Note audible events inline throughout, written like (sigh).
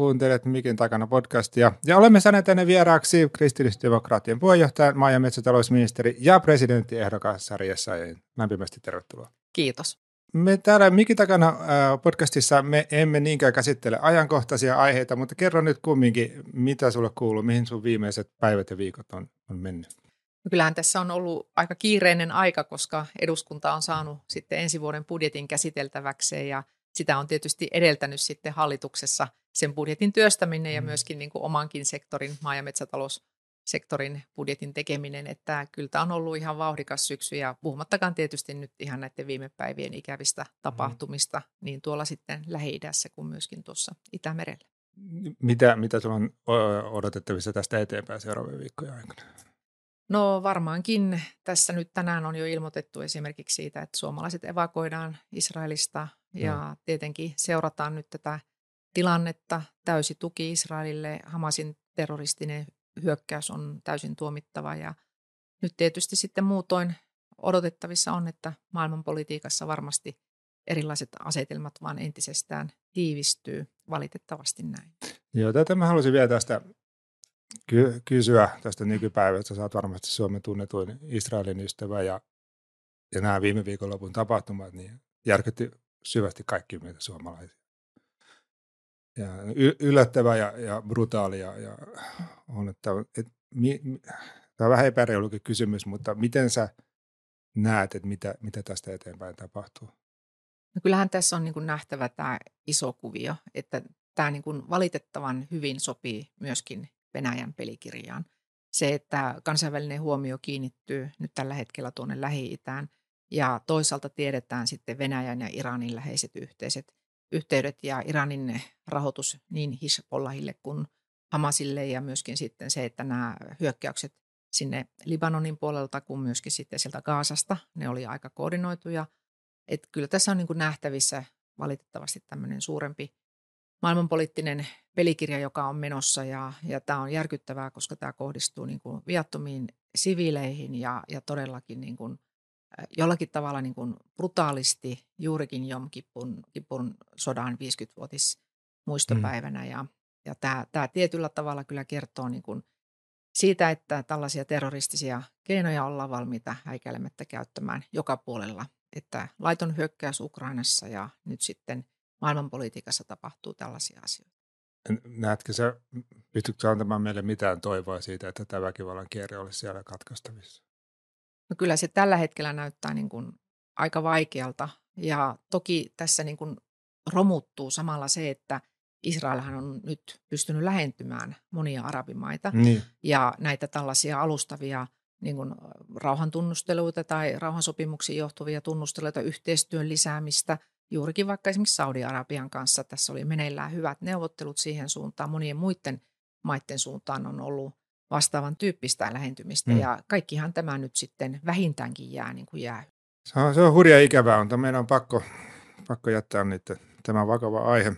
kuuntelet Mikin takana podcastia. Ja olemme saaneet tänne vieraaksi kristillisdemokraattien puheenjohtaja, maa- ja metsätalousministeri ja presidenttiehdokas Sari Essayahin. Lämpimästi tervetuloa. Kiitos. Me täällä Mikin takana podcastissa me emme niinkään käsittele ajankohtaisia aiheita, mutta kerro nyt kumminkin, mitä sulle kuuluu, mihin sun viimeiset päivät ja viikot on, on mennyt. No kyllähän tässä on ollut aika kiireinen aika, koska eduskunta on saanut sitten ensi vuoden budjetin käsiteltäväkseen ja sitä on tietysti edeltänyt sitten hallituksessa sen budjetin työstäminen ja mm. myöskin niin kuin omankin sektorin, maa- ja metsätaloussektorin budjetin tekeminen, että kyllä tämä on ollut ihan vauhdikas syksy ja puhumattakaan tietysti nyt ihan näiden viime päivien ikävistä mm. tapahtumista, niin tuolla sitten Lähi-idässä kuin myöskin tuossa Itämerellä. Mitä, mitä sulla on odotettavissa tästä eteenpäin seuraavien viikkojen aikana? No varmaankin tässä nyt tänään on jo ilmoitettu esimerkiksi siitä, että suomalaiset evakoidaan Israelista ja tietenkin seurataan nyt tätä tilannetta. Täysi tuki Israelille. Hamasin terroristinen hyökkäys on täysin tuomittava ja nyt tietysti sitten muutoin odotettavissa on, että maailmanpolitiikassa varmasti erilaiset asetelmat vaan entisestään tiivistyy. Valitettavasti näin. Joo, tätä mä haluaisin vielä tästä ky- kysyä tästä nykypäivästä. Sä oot varmasti Suomen tunnetuin Israelin ystävä ja, ja nämä viime viikonlopun tapahtumat niin järkytti syvästi kaikki meitä suomalaisia. Ja yllättävä ja, ja brutaali ja, on, että, et, mi, mi, tämä on vähän epäreilukin kysymys, mutta miten sä näet, että mitä, mitä tästä eteenpäin tapahtuu? No kyllähän tässä on niin kuin nähtävä tämä iso kuvio, että tämä niin kuin valitettavan hyvin sopii myöskin Venäjän pelikirjaan. Se, että kansainvälinen huomio kiinnittyy nyt tällä hetkellä tuonne Lähi-Itään ja toisaalta tiedetään sitten Venäjän ja Iranin läheiset yhteiset yhteydet ja Iranin rahoitus niin Hezbollahille kuin Hamasille ja myöskin sitten se, että nämä hyökkäykset sinne Libanonin puolelta kuin myöskin sitten sieltä Gaasasta, ne oli aika koordinoituja. Että kyllä tässä on niin kuin nähtävissä valitettavasti tämmöinen suurempi maailmanpoliittinen pelikirja, joka on menossa ja, ja tämä on järkyttävää, koska tämä kohdistuu niin kuin viattomiin siviileihin ja, ja todellakin niin kuin, jollakin tavalla niin kuin brutaalisti juurikin Jom Kippun, Kippun sodan 50-vuotis muistopäivänä mm. ja, ja tämä, tämä tietyllä tavalla kyllä kertoo niin kuin siitä, että tällaisia terroristisia keinoja ollaan valmiita häikäilemättä käyttämään joka puolella, että laiton hyökkäys Ukrainassa ja nyt sitten – maailmanpolitiikassa tapahtuu tällaisia asioita. Näetkö sä, pystytkö antamaan meille mitään toivoa siitä, että tämä väkivallan kierre olisi siellä katkaistavissa? No kyllä se tällä hetkellä näyttää niin kuin aika vaikealta ja toki tässä niin kuin romuttuu samalla se, että Israelhan on nyt pystynyt lähentymään monia arabimaita niin. ja näitä tällaisia alustavia niin kuin rauhantunnusteluita tai rauhansopimuksiin johtuvia tunnusteluita, yhteistyön lisäämistä – juurikin vaikka esimerkiksi Saudi-Arabian kanssa tässä oli meneillään hyvät neuvottelut siihen suuntaan. Monien muiden maiden suuntaan on ollut vastaavan tyyppistä lähentymistä mm. ja kaikkihan tämä nyt sitten vähintäänkin jää niin kuin jää. Se on, se on hurja ikävää, mutta meidän on pakko, pakko jättää nyt tämä vakava aihe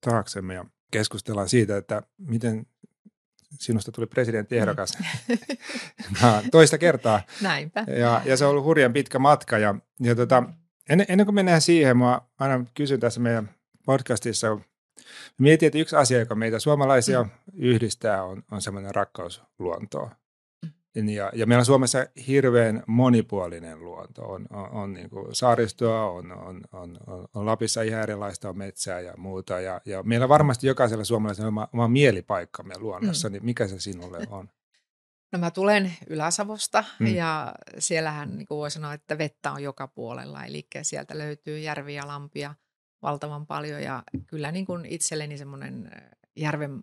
taaksemme ja keskustellaan siitä, että miten sinusta tuli presidenttiehdokas mm. (laughs) toista kertaa. Näinpä. Ja, ja se on ollut hurjan pitkä matka ja, ja tota, Ennen, ennen kuin mennään siihen, mä aina kysyn tässä meidän podcastissa, mietin, että yksi asia, joka meitä suomalaisia mm. yhdistää, on, on semmoinen rakkaus luontoon. Mm. Ja, ja meillä on Suomessa hirveän monipuolinen luonto. On, on, on niin kuin saaristoa, on, on, on, on, on Lapissa ihan erilaista, on metsää ja muuta. Ja, ja meillä varmasti jokaisella suomalaisella on oma, oma mielipaikkamme luonnossa, mm. niin mikä se sinulle (laughs) on? No mä tulen Ylä-Savosta mm. ja siellähän niin kuin voi sanoa, että vettä on joka puolella. Eli sieltä löytyy järviä, lampia valtavan paljon ja kyllä niin kuin itselleni semmoinen järven,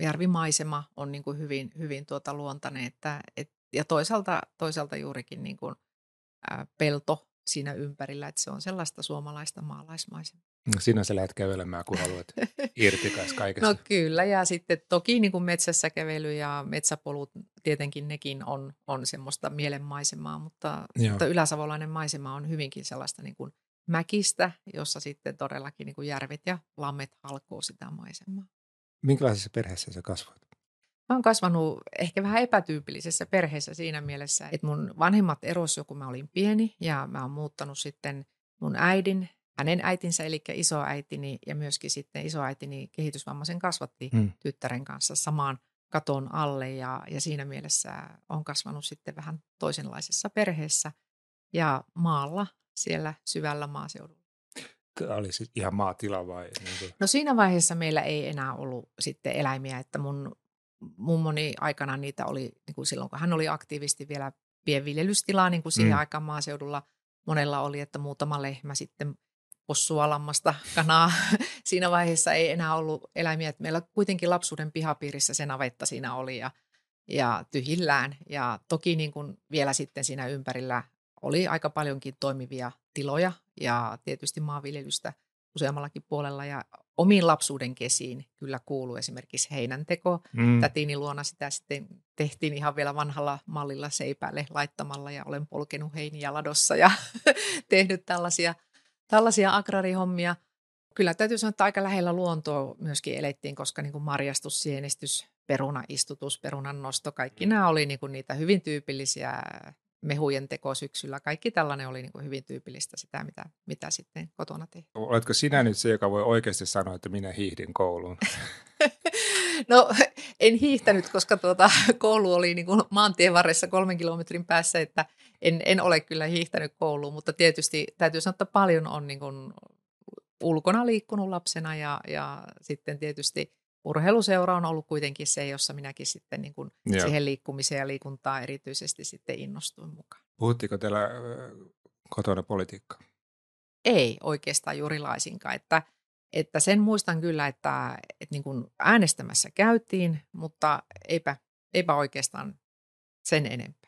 järvimaisema on niin kuin hyvin, hyvin tuota luontainen. Että, et, ja toisaalta, toisaalta juurikin niin kuin, ää, pelto siinä ympärillä, että se on sellaista suomalaista maalaismaisemaa. No sinä sä lähdet kävelemään, kun haluat irti (laughs) kaikesta. No kyllä, ja sitten toki niin kuin metsässä kävely ja metsäpolut, tietenkin nekin on, on semmoista mielenmaisemaa, mutta, mutta yläsavolainen maisema on hyvinkin sellaista niin kuin mäkistä, jossa sitten todellakin niin kuin järvet ja lammet halkoo sitä maisemaa. Minkälaisessa perheessä sä kasvoit? Mä oon kasvanut ehkä vähän epätyypillisessä perheessä siinä mielessä, että mun vanhemmat eros jo kun mä olin pieni ja mä oon muuttanut sitten mun äidin hänen äitinsä, eli isoäitini ja myöskin sitten isoäitini kehitysvammaisen kasvatti hmm. tyttären kanssa samaan katon alle ja, ja siinä mielessä on kasvanut sitten vähän toisenlaisessa perheessä ja maalla siellä syvällä maaseudulla. Tämä oli siis ihan maatila vai? Niin kuin? No siinä vaiheessa meillä ei enää ollut sitten eläimiä, että mun mummoni aikana niitä oli niin kuin silloin, kun hän oli aktiivisesti vielä pienviljelystilaa, niin kuin siihen mm. aikaan maaseudulla monella oli, että muutama lehmä sitten possua, lammasta, kanaa. (laughs) siinä vaiheessa ei enää ollut eläimiä. Että meillä kuitenkin lapsuuden pihapiirissä se navetta siinä oli ja, ja tyhjillään. Ja toki niin kuin vielä sitten siinä ympärillä oli aika paljonkin toimivia tiloja ja tietysti maanviljelystä useammallakin puolella. Ja omiin lapsuuden kesiin kyllä kuuluu esimerkiksi heinänteko. Mm. Tätini luona sitä sitten tehtiin ihan vielä vanhalla mallilla seipäälle laittamalla ja olen polkenut heiniä ladossa ja (laughs) tehnyt tällaisia, tällaisia agrarihommia. Kyllä täytyy sanoa, että aika lähellä luontoa myöskin elettiin, koska niin kuin marjastus, sienestys, perunaistutus, perunan nosto, kaikki mm. nämä oli niin kuin niitä hyvin tyypillisiä mehujen teko syksyllä. Kaikki tällainen oli niin kuin hyvin tyypillistä sitä, mitä, mitä sitten kotona tehtiin. Oletko sinä nyt se, joka voi oikeasti sanoa, että minä hiihdin kouluun? (laughs) no en hiihtänyt, koska tuota, koulu oli niin kuin maantien varressa kolmen kilometrin päässä, että en, en ole kyllä hiihtänyt kouluun, mutta tietysti täytyy sanoa, että paljon on niin kuin ulkona liikkunut lapsena ja, ja sitten tietysti – urheiluseura on ollut kuitenkin se, jossa minäkin sitten niin kuin siihen liikkumiseen ja liikuntaan erityisesti sitten innostuin mukaan. Puhuttiinko teillä kotona politiikkaa? Ei oikeastaan juuri laisinkaan. Että, että sen muistan kyllä, että, että niin kuin äänestämässä käytiin, mutta eipä, eipä oikeastaan sen enempää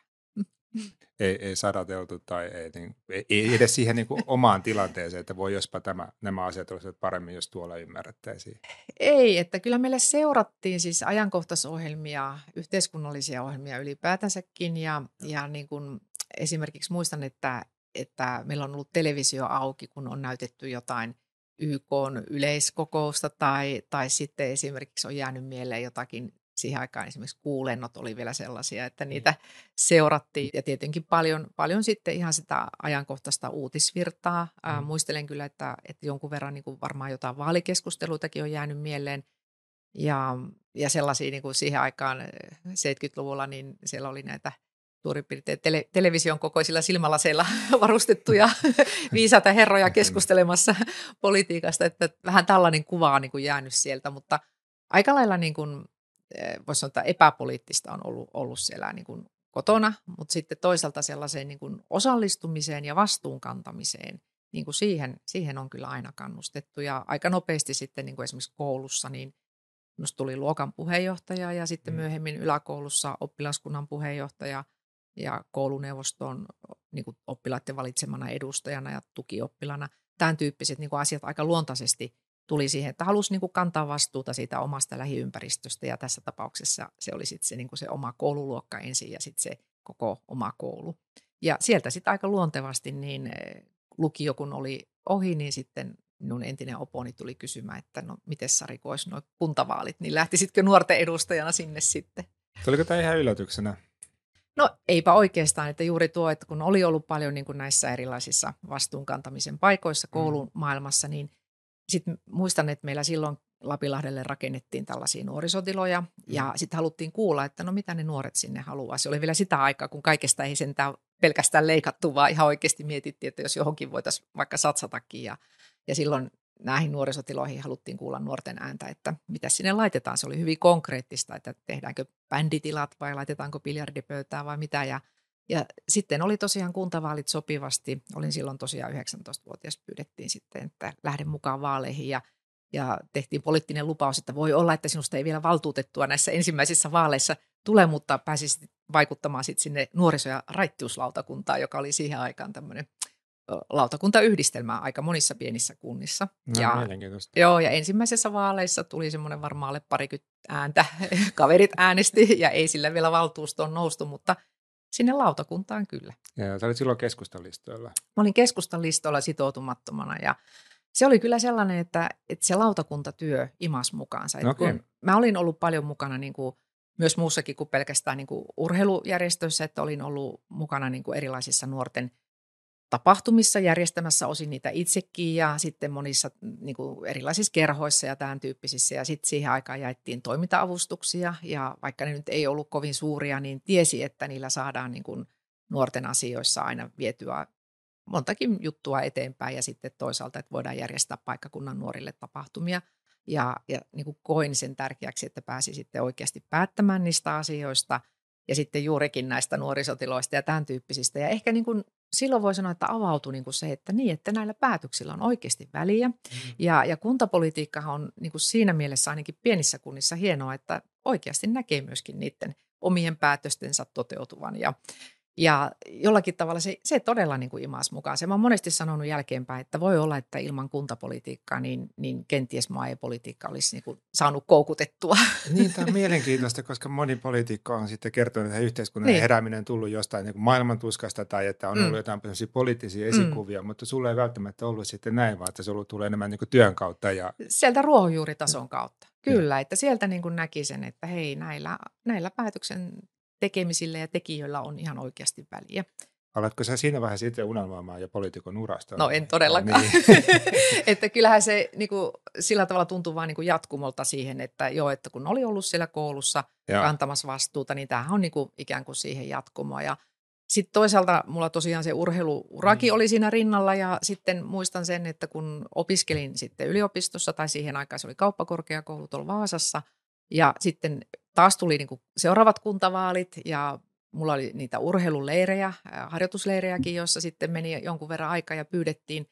ei, ei sadateltu tai ei, niin, ei edes siihen niin kuin omaan tilanteeseen, että voi jospa tämä, nämä asiat olisivat paremmin, jos tuolla ymmärrettäisiin. Ei, että kyllä meille seurattiin siis ajankohtaisohjelmia, yhteiskunnallisia ohjelmia ylipäätänsäkin ja, ja niin kuin esimerkiksi muistan, että, että meillä on ollut televisio auki, kun on näytetty jotain YK yleiskokousta tai, tai sitten esimerkiksi on jäänyt mieleen jotakin siihen aikaan esimerkiksi kuulennot oli vielä sellaisia, että mm. niitä seurattiin ja tietenkin paljon, paljon sitten ihan sitä ajankohtaista uutisvirtaa. Ää, mm. muistelen kyllä, että, että jonkun verran niin kuin varmaan jotain vaalikeskusteluitakin on jäänyt mieleen ja, ja sellaisia niin kuin siihen aikaan 70-luvulla, niin siellä oli näitä suurin piirtein tele, television kokoisilla silmälaseilla (laughs) varustettuja (laughs) viisaita herroja keskustelemassa politiikasta, että vähän tällainen kuva on niin kuin jäänyt sieltä, mutta aika lailla niin kuin Eh, voisi sanoa, että epäpoliittista on ollut, ollut siellä niin kuin kotona, mutta sitten toisaalta sellaiseen niin kuin osallistumiseen ja vastuunkantamiseen, niin kuin siihen, siihen on kyllä aina kannustettu. Ja aika nopeasti sitten niin kuin esimerkiksi koulussa, niin minusta tuli luokan puheenjohtaja ja sitten mm. myöhemmin yläkoulussa oppilaskunnan puheenjohtaja ja kouluneuvoston niin kuin oppilaiden valitsemana edustajana ja tukioppilana. Tämän tyyppiset niin kuin asiat aika luontaisesti tuli siihen, että halusi niin kuin kantaa vastuuta siitä omasta lähiympäristöstä ja tässä tapauksessa se oli sitten se, niin kuin se oma koululuokka ensin ja sitten se koko oma koulu. Ja sieltä sitten aika luontevasti niin eh, lukio kun oli ohi, niin sitten minun entinen oponi tuli kysymään, että no miten Sari, kun olisi nuo kuntavaalit, niin lähtisitkö nuorten edustajana sinne sitten? Tuliko tämä ihan yllätyksenä? No eipä oikeastaan, että juuri tuo, että kun oli ollut paljon niin kuin näissä erilaisissa vastuunkantamisen paikoissa koulun mm. maailmassa, niin sitten muistan, että meillä silloin Lapilahdelle rakennettiin tällaisia nuorisotiloja ja mm. sitten haluttiin kuulla, että no mitä ne nuoret sinne haluaa. Se oli vielä sitä aikaa, kun kaikesta ei sentään pelkästään leikattu, vaan ihan oikeasti mietittiin, että jos johonkin voitaisiin vaikka satsatakin. Ja, ja silloin näihin nuorisotiloihin haluttiin kuulla nuorten ääntä, että mitä sinne laitetaan. Se oli hyvin konkreettista, että tehdäänkö bänditilat vai laitetaanko biljardipöytää vai mitä. Ja ja sitten oli tosiaan kuntavaalit sopivasti. Olin silloin tosiaan 19-vuotias, pyydettiin sitten, että lähden mukaan vaaleihin ja, ja tehtiin poliittinen lupaus, että voi olla, että sinusta ei vielä valtuutettua näissä ensimmäisissä vaaleissa tule, mutta pääsisit vaikuttamaan sitten sinne nuoriso- ja raittiuslautakuntaan, joka oli siihen aikaan tämmöinen lautakuntayhdistelmä aika monissa pienissä kunnissa. No, ja, joo, ja ensimmäisessä vaaleissa tuli semmoinen varmaan alle parikymmentä ääntä. (laughs) Kaverit äänesti ja ei sillä vielä valtuustoon noustu, mutta Sinne lautakuntaan kyllä. Ja sä olit silloin keskustalistoilla. Mä olin keskustalistoilla sitoutumattomana ja se oli kyllä sellainen, että, että se lautakuntatyö imas mukaansa. Okay. Kun mä olin ollut paljon mukana niin kuin, myös muussakin kuin pelkästään niin kuin urheilujärjestöissä, että olin ollut mukana niin kuin erilaisissa nuorten tapahtumissa järjestämässä osin niitä itsekin ja sitten monissa niin kuin erilaisissa kerhoissa ja tämän tyyppisissä. Ja sitten siihen aikaan jaettiin toiminta-avustuksia ja vaikka ne nyt ei ollut kovin suuria, niin tiesi, että niillä saadaan niin kuin nuorten asioissa aina vietyä montakin juttua eteenpäin ja sitten toisaalta, että voidaan järjestää paikkakunnan nuorille tapahtumia. Ja, ja niin kuin koin sen tärkeäksi, että pääsi sitten oikeasti päättämään niistä asioista ja sitten juurikin näistä nuorisotiloista ja tämän tyyppisistä. Ja ehkä niin kuin silloin voi sanoa, että avautui niin kuin se, että niin, että näillä päätöksillä on oikeasti väliä. Mm. Ja, ja kuntapolitiikka on niin kuin siinä mielessä ainakin pienissä kunnissa hienoa, että oikeasti näkee myöskin niiden omien päätöstensä toteutuvan. Ja, ja jollakin tavalla se, se todella niin kuin imas mukaan. Se mä oon monesti sanonut jälkeenpäin, että voi olla, että ilman kuntapolitiikkaa niin, niin kenties maa ja politiikka olisi niin kuin saanut koukutettua. Niin, tämä on (laughs) mielenkiintoista, koska moni poliitikko on sitten kertonut, että yhteiskunnan niin. herääminen on tullut jostain niin kuin maailmantuskasta tai että on mm. ollut jotain poliittisia esikuvia, mm. mutta sulla ei välttämättä ollut sitten näin, vaan että se ollut tulee enemmän niin kuin työn kautta. Ja... Sieltä ruohonjuuritason kautta. Kyllä, että sieltä niin kuin näki sen, että hei, näillä, näillä päätöksen tekemisillä ja tekijöillä on ihan oikeasti väliä. Alatko sä siinä vaiheessa itse unelmoimaan ja poliitikon urasta? No en todellakaan. Niin. (laughs) että kyllähän se niin kuin, sillä tavalla tuntuu vain niin jatkumolta siihen, että joo, että kun oli ollut siellä koulussa ja. kantamassa vastuuta, niin tämähän on niin kuin, ikään kuin siihen jatkumoa. Ja sitten toisaalta mulla tosiaan se urheiluuraki mm. oli siinä rinnalla ja sitten muistan sen, että kun opiskelin sitten yliopistossa tai siihen aikaan se oli kauppakorkeakoulu tuolla Vaasassa ja sitten taas tuli niin kuin seuraavat kuntavaalit ja mulla oli niitä urheiluleirejä, harjoitusleirejäkin, joissa sitten meni jonkun verran aikaa ja pyydettiin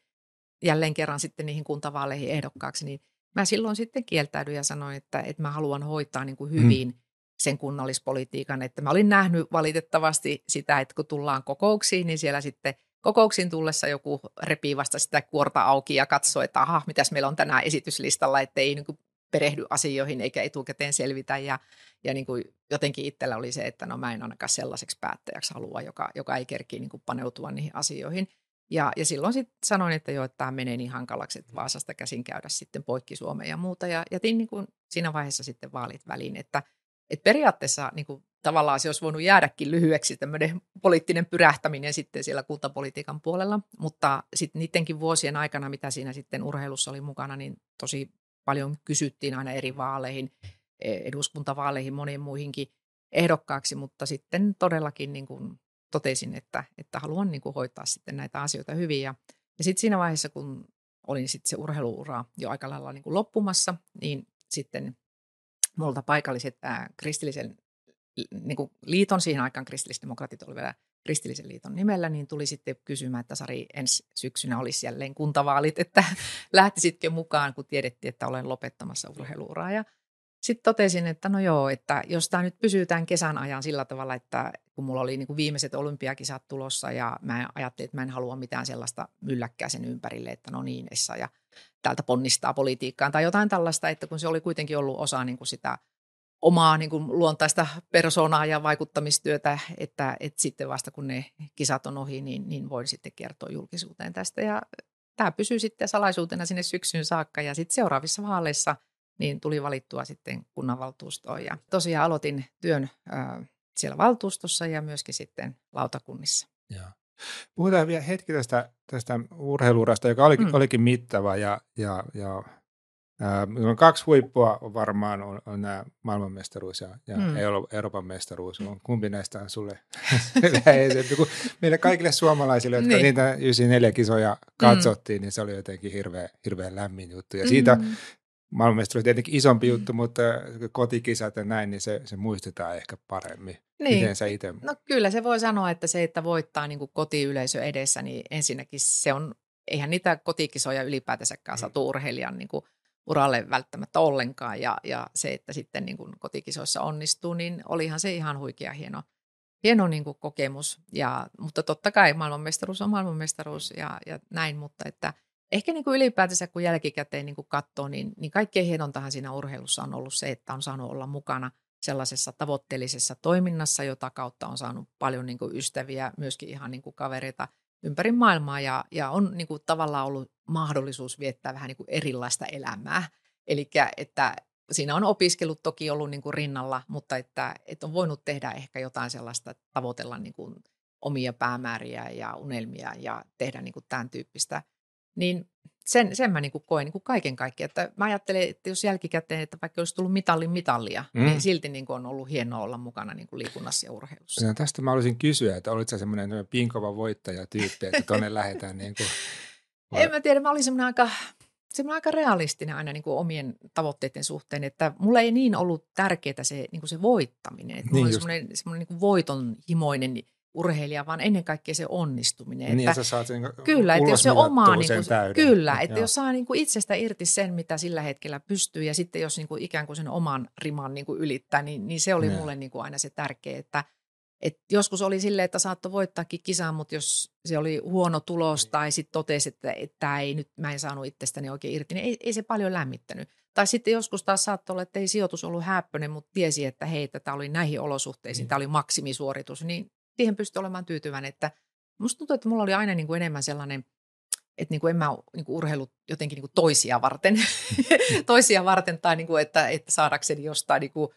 jälleen kerran sitten niihin kuntavaaleihin ehdokkaaksi, niin mä silloin sitten kieltäydyin ja sanoin, että, että mä haluan hoitaa niin kuin mm. hyvin mm. sen kunnallispolitiikan. Että mä olin nähnyt valitettavasti sitä, että kun tullaan kokouksiin, niin siellä sitten kokouksiin tullessa joku repii vasta sitä kuorta auki ja katsoo, että aha, mitäs meillä on tänään esityslistalla, että ei niin kuin perehdy asioihin eikä etukäteen selvitä. Ja, ja niin kuin jotenkin itsellä oli se, että no mä en ainakaan sellaiseksi päättäjäksi halua, joka, joka ei kerki niin kuin paneutua niihin asioihin. Ja, ja silloin sitten sanoin, että joo, että tämä menee niin hankalaksi, että Vaasasta käsin käydä sitten poikki Suomeen ja muuta. Ja jätin niin kuin siinä vaiheessa sitten vaalit väliin, että, että periaatteessa niin kuin tavallaan se olisi voinut jäädäkin lyhyeksi tämmöinen poliittinen pyrähtäminen sitten siellä kuntapolitiikan puolella, mutta sitten niidenkin vuosien aikana, mitä siinä sitten urheilussa oli mukana, niin tosi paljon kysyttiin aina eri vaaleihin, e, eduskuntavaaleihin, moniin muihinkin ehdokkaaksi, mutta sitten todellakin niin kuin totesin, että, että haluan niin kuin hoitaa sitten näitä asioita hyvin. Ja, ja sitten siinä vaiheessa, kun olin sitten se urheiluura jo aika lailla niin kuin loppumassa, niin sitten multa paikalliset kristillisen niin kuin liiton, siihen aikaan kristillisdemokraatit oli vielä kristillisen liiton nimellä, niin tuli sitten kysymään, että Sari ensi syksynä olisi jälleen kuntavaalit, että (laughs) lähtisitkö mukaan, kun tiedettiin, että olen lopettamassa urheiluuraa. Ja sitten totesin, että no joo, että jos tämä nyt pysyy tämän kesän ajan sillä tavalla, että kun mulla oli niin kuin viimeiset olympiakisat tulossa ja mä ajattelin, että mä en halua mitään sellaista mylläkkää sen ympärille, että no niin, Essa ja täältä ponnistaa politiikkaan tai jotain tällaista, että kun se oli kuitenkin ollut osa niin kuin sitä – omaa niin kuin luontaista persoonaa ja vaikuttamistyötä, että, että sitten vasta kun ne kisat on ohi, niin, niin voin sitten kertoa julkisuuteen tästä. Ja tämä pysyy sitten salaisuutena sinne syksyyn saakka ja sitten seuraavissa vaaleissa niin tuli valittua sitten kunnanvaltuustoon. Ja tosiaan aloitin työn äh, siellä valtuustossa ja myöskin sitten lautakunnissa. Ja. Puhutaan vielä hetki tästä, tästä urheiluurasta, joka olikin, mm. olikin mittava ja, ja, ja Äh, on kaksi huippua varmaan on, on nämä maailmanmestaruus ja, ja mm. Euroopan mestaruus. On, kumpi näistä on sulle (laughs) läheisempi? Kun meille kaikille suomalaisille, jotka niin. niitä 94 kisoja katsottiin, mm. niin se oli jotenkin hirveän, hirveän lämmin juttu. Ja siitä mm. maailmanmestaruus tietenkin isompi juttu, mm. mutta kotikisat ja näin, niin se, se muistetaan ehkä paremmin. Niin. Miten sä itse? No kyllä se voi sanoa, että se, että voittaa niin kotiyleisö edessä, niin ensinnäkin se on, eihän niitä kotikisoja ylipäätänsäkään mm. satu urheilijan niin kuin uralle välttämättä ollenkaan. Ja, ja se, että sitten niin kuin kotikisoissa onnistuu, niin olihan se ihan huikea hieno, hieno niin kuin kokemus. Ja, mutta totta kai maailmanmestaruus on maailmanmestaruus ja, ja näin, mutta että ehkä niin kuin ylipäätänsä kun jälkikäteen niin kuin katsoo, niin, niin kaikkein hienontahan siinä urheilussa on ollut se, että on saanut olla mukana sellaisessa tavoitteellisessa toiminnassa, jota kautta on saanut paljon niin kuin ystäviä, myöskin ihan niin kuin kavereita – ympäri maailmaa ja, ja on niin kuin, tavallaan ollut mahdollisuus viettää vähän niin kuin erilaista elämää. Eli että siinä on opiskelut toki ollut niin kuin rinnalla, mutta että, että on voinut tehdä ehkä jotain sellaista, että tavoitella niin kuin omia päämääriä ja unelmia ja tehdä niin kuin tämän tyyppistä. Niin sen, sen mä niin kuin koen niin kuin kaiken kaikkiaan. Että mä ajattelen, että jos jälkikäteen, että vaikka olisi tullut mitallin mitallia, mm. niin silti niin kuin on ollut hienoa olla mukana niin kuin liikunnassa ja urheilussa. Ja tästä mä olisin kysyä, että olitko sä semmoinen pinkova voittajatyyppi, että tuonne lähdetään (laughs) niin kuin, vai? En mä tiedä, mä olin semmoinen aika, semmoinen aika realistinen aina niin kuin omien tavoitteiden suhteen, että mulla ei niin ollut tärkeää se, niin kuin se voittaminen. Että niin mulla oli semmoinen, semmoinen niin kuin voitonhimoinen urheilija, vaan ennen kaikkea se onnistuminen. Niin, että, sä saat sen kyllä, että jos se omaa, niin kuin, täyden. kyllä, että Joo. jos saa niin kuin itsestä irti sen, mitä sillä hetkellä pystyy, ja sitten jos niin kuin ikään kuin sen oman riman niin kuin ylittää, niin, niin se oli ja. mulle niin kuin aina se tärkeä, että et joskus oli silleen, että saattoi voittaakin kisaan, mutta jos se oli huono tulos niin. tai sitten totesi, että, että ei, nyt mä en saanut itsestäni oikein irti, niin ei, ei se paljon lämmittänyt. Tai sitten joskus taas saattoi olla, että ei sijoitus ollut häppöinen, mutta tiesi, että hei, tämä oli näihin olosuhteisiin, niin. tämä oli maksimisuoritus, niin siihen pystyi olemaan tyytyväinen. Että musta tuntuu, että mulla oli aina niin kuin enemmän sellainen, että niin kuin en mä niin kuin urheilut jotenkin niin kuin toisia varten, (laughs) toisia varten tai niin kuin, että, että saadakseni jostain niin kuin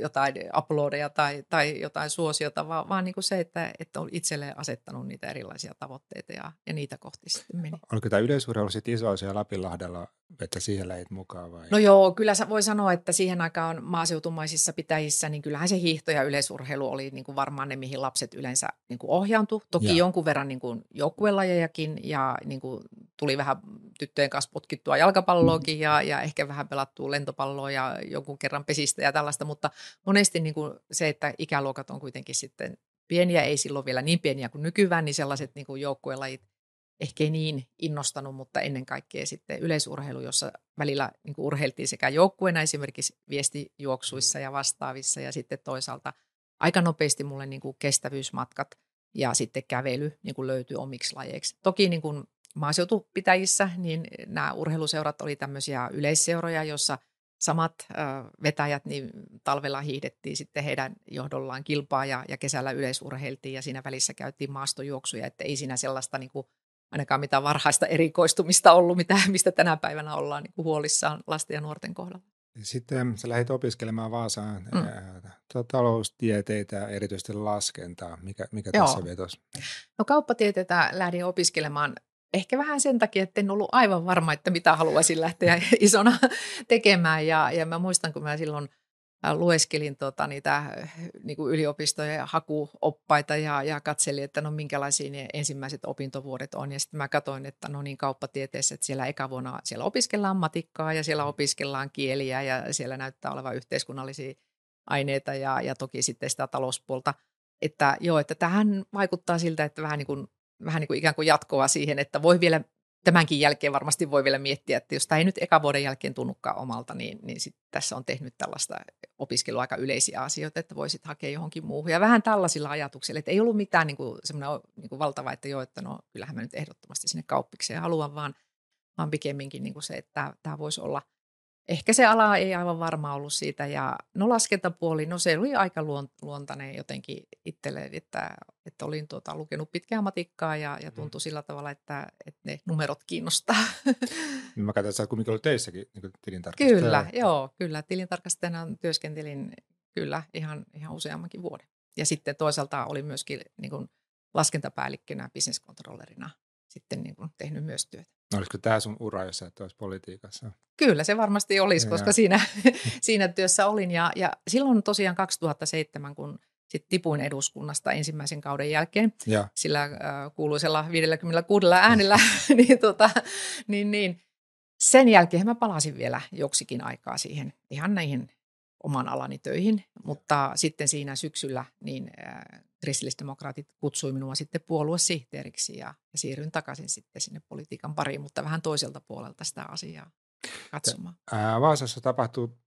jotain uploadeja tai, tai jotain suosiota, vaan, vaan niin kuin se, että, että on itselleen asettanut niitä erilaisia tavoitteita ja, ja niitä kohti sitten meni. Oliko tämä yleisurheilu sitten iso asia Lapinlahdella, että siihen lähit mukaan vai? No joo, kyllä voi sanoa, että siihen aikaan maaseutumaisissa pitäjissä, niin kyllähän se hiihto ja yleisurheilu oli niin kuin varmaan ne, mihin lapset yleensä niin kuin ohjaantui. Toki ja. jonkun verran niin kuin joukkuelajejakin ja niin kuin tuli vähän tyttöjen kanssa potkittua jalkapalloakin ja, ja ehkä vähän pelattua lentopalloa ja jonkun kerran pesistä ja tällaista, mutta monesti niin kuin se, että ikäluokat on kuitenkin sitten pieniä, ei silloin vielä niin pieniä kuin nykyään, niin sellaiset niin kuin joukkuelajit ehkä ei niin innostanut, mutta ennen kaikkea sitten yleisurheilu, jossa välillä niin kuin urheiltiin sekä joukkueena esimerkiksi viestijuoksuissa ja vastaavissa ja sitten toisaalta aika nopeasti mulle niin kuin kestävyysmatkat ja sitten kävely niin kuin löytyi omiksi lajeiksi. Toki niin kuin maaseutupitäjissä, niin nämä urheiluseurat oli tämmöisiä yleisseuroja, jossa samat vetäjät, niin talvella hiihdettiin sitten heidän johdollaan kilpaa ja, ja kesällä yleisurheiltiin ja siinä välissä käytiin maastojuoksuja, että ei siinä sellaista niin kuin, ainakaan mitään varhaista erikoistumista ollut, mitä, mistä tänä päivänä ollaan niin kuin huolissaan lasten ja nuorten kohdalla. Sitten sä lähdit opiskelemaan Vaasaan mm. taloustieteitä ja erityisesti laskentaa. Mikä, mikä tässä vetosi? No kauppatieteitä lähdin opiskelemaan ehkä vähän sen takia, että en ollut aivan varma, että mitä haluaisin lähteä (laughs) isona tekemään. Ja, ja mä muistan, kun mä silloin äh, lueskelin tota, niitä äh, niin kuin yliopistojen hakuoppaita ja, ja katselin, että no minkälaisia ne ensimmäiset opintovuodet on. Ja sitten mä katsoin, että no niin kauppatieteessä, että siellä eka vuonna siellä opiskellaan matikkaa ja siellä opiskellaan kieliä ja siellä näyttää olevan yhteiskunnallisia aineita ja, ja toki sitten sitä talouspuolta. Että joo, että tähän vaikuttaa siltä, että vähän niin kuin vähän niin kuin ikään kuin jatkoa siihen, että voi vielä tämänkin jälkeen varmasti voi vielä miettiä, että jos tämä ei nyt eka vuoden jälkeen tunnukaan omalta, niin, niin sit tässä on tehnyt tällaista opiskelua aika yleisiä asioita, että voisit hakea johonkin muuhun. Ja vähän tällaisilla ajatuksilla, että ei ollut mitään niin kuin, semmoinen niin kuin valtava, että joo, että no kyllähän mä nyt ehdottomasti sinne kauppikseen haluan, vaan, vaan pikemminkin niin kuin se, että tämä voisi olla – ehkä se ala ei aivan varma ollut siitä. Ja no laskentapuoli, no se oli aika luontainen jotenkin itselle, että, että olin tuota, lukenut pitkää matikkaa ja, ja mm. tuntui sillä tavalla, että, että ne numerot kiinnostaa. Niin mä katsoin, että sä kuitenkin ollut teissäkin niin tilintarkastajana. Kyllä, joo, kyllä. Tilintarkastajana työskentelin kyllä ihan, ihan useammankin vuoden. Ja sitten toisaalta oli myöskin niin kuin laskentapäällikkönä, bisneskontrollerina sitten niin kuin tehnyt myös työtä. Olisiko tämä sun ura, jos sä et olisi politiikassa? Kyllä se varmasti olisi, koska siinä, (laughs) siinä työssä olin. Ja, ja silloin tosiaan 2007, kun sitten tipuin eduskunnasta ensimmäisen kauden jälkeen, ja. sillä äh, kuuluisella 56 äänellä, (laughs) niin, tota, niin, niin sen jälkeen mä palasin vielä joksikin aikaa siihen ihan näihin oman alani töihin, mutta sitten siinä syksyllä niin äh, kristillisdemokraatit kutsui minua sitten puoluesihteeriksi ja, ja siirryin takaisin sitten sinne politiikan pariin, mutta vähän toiselta puolelta sitä asiaa katsomaan. Ää, Vaasassa tapahtuu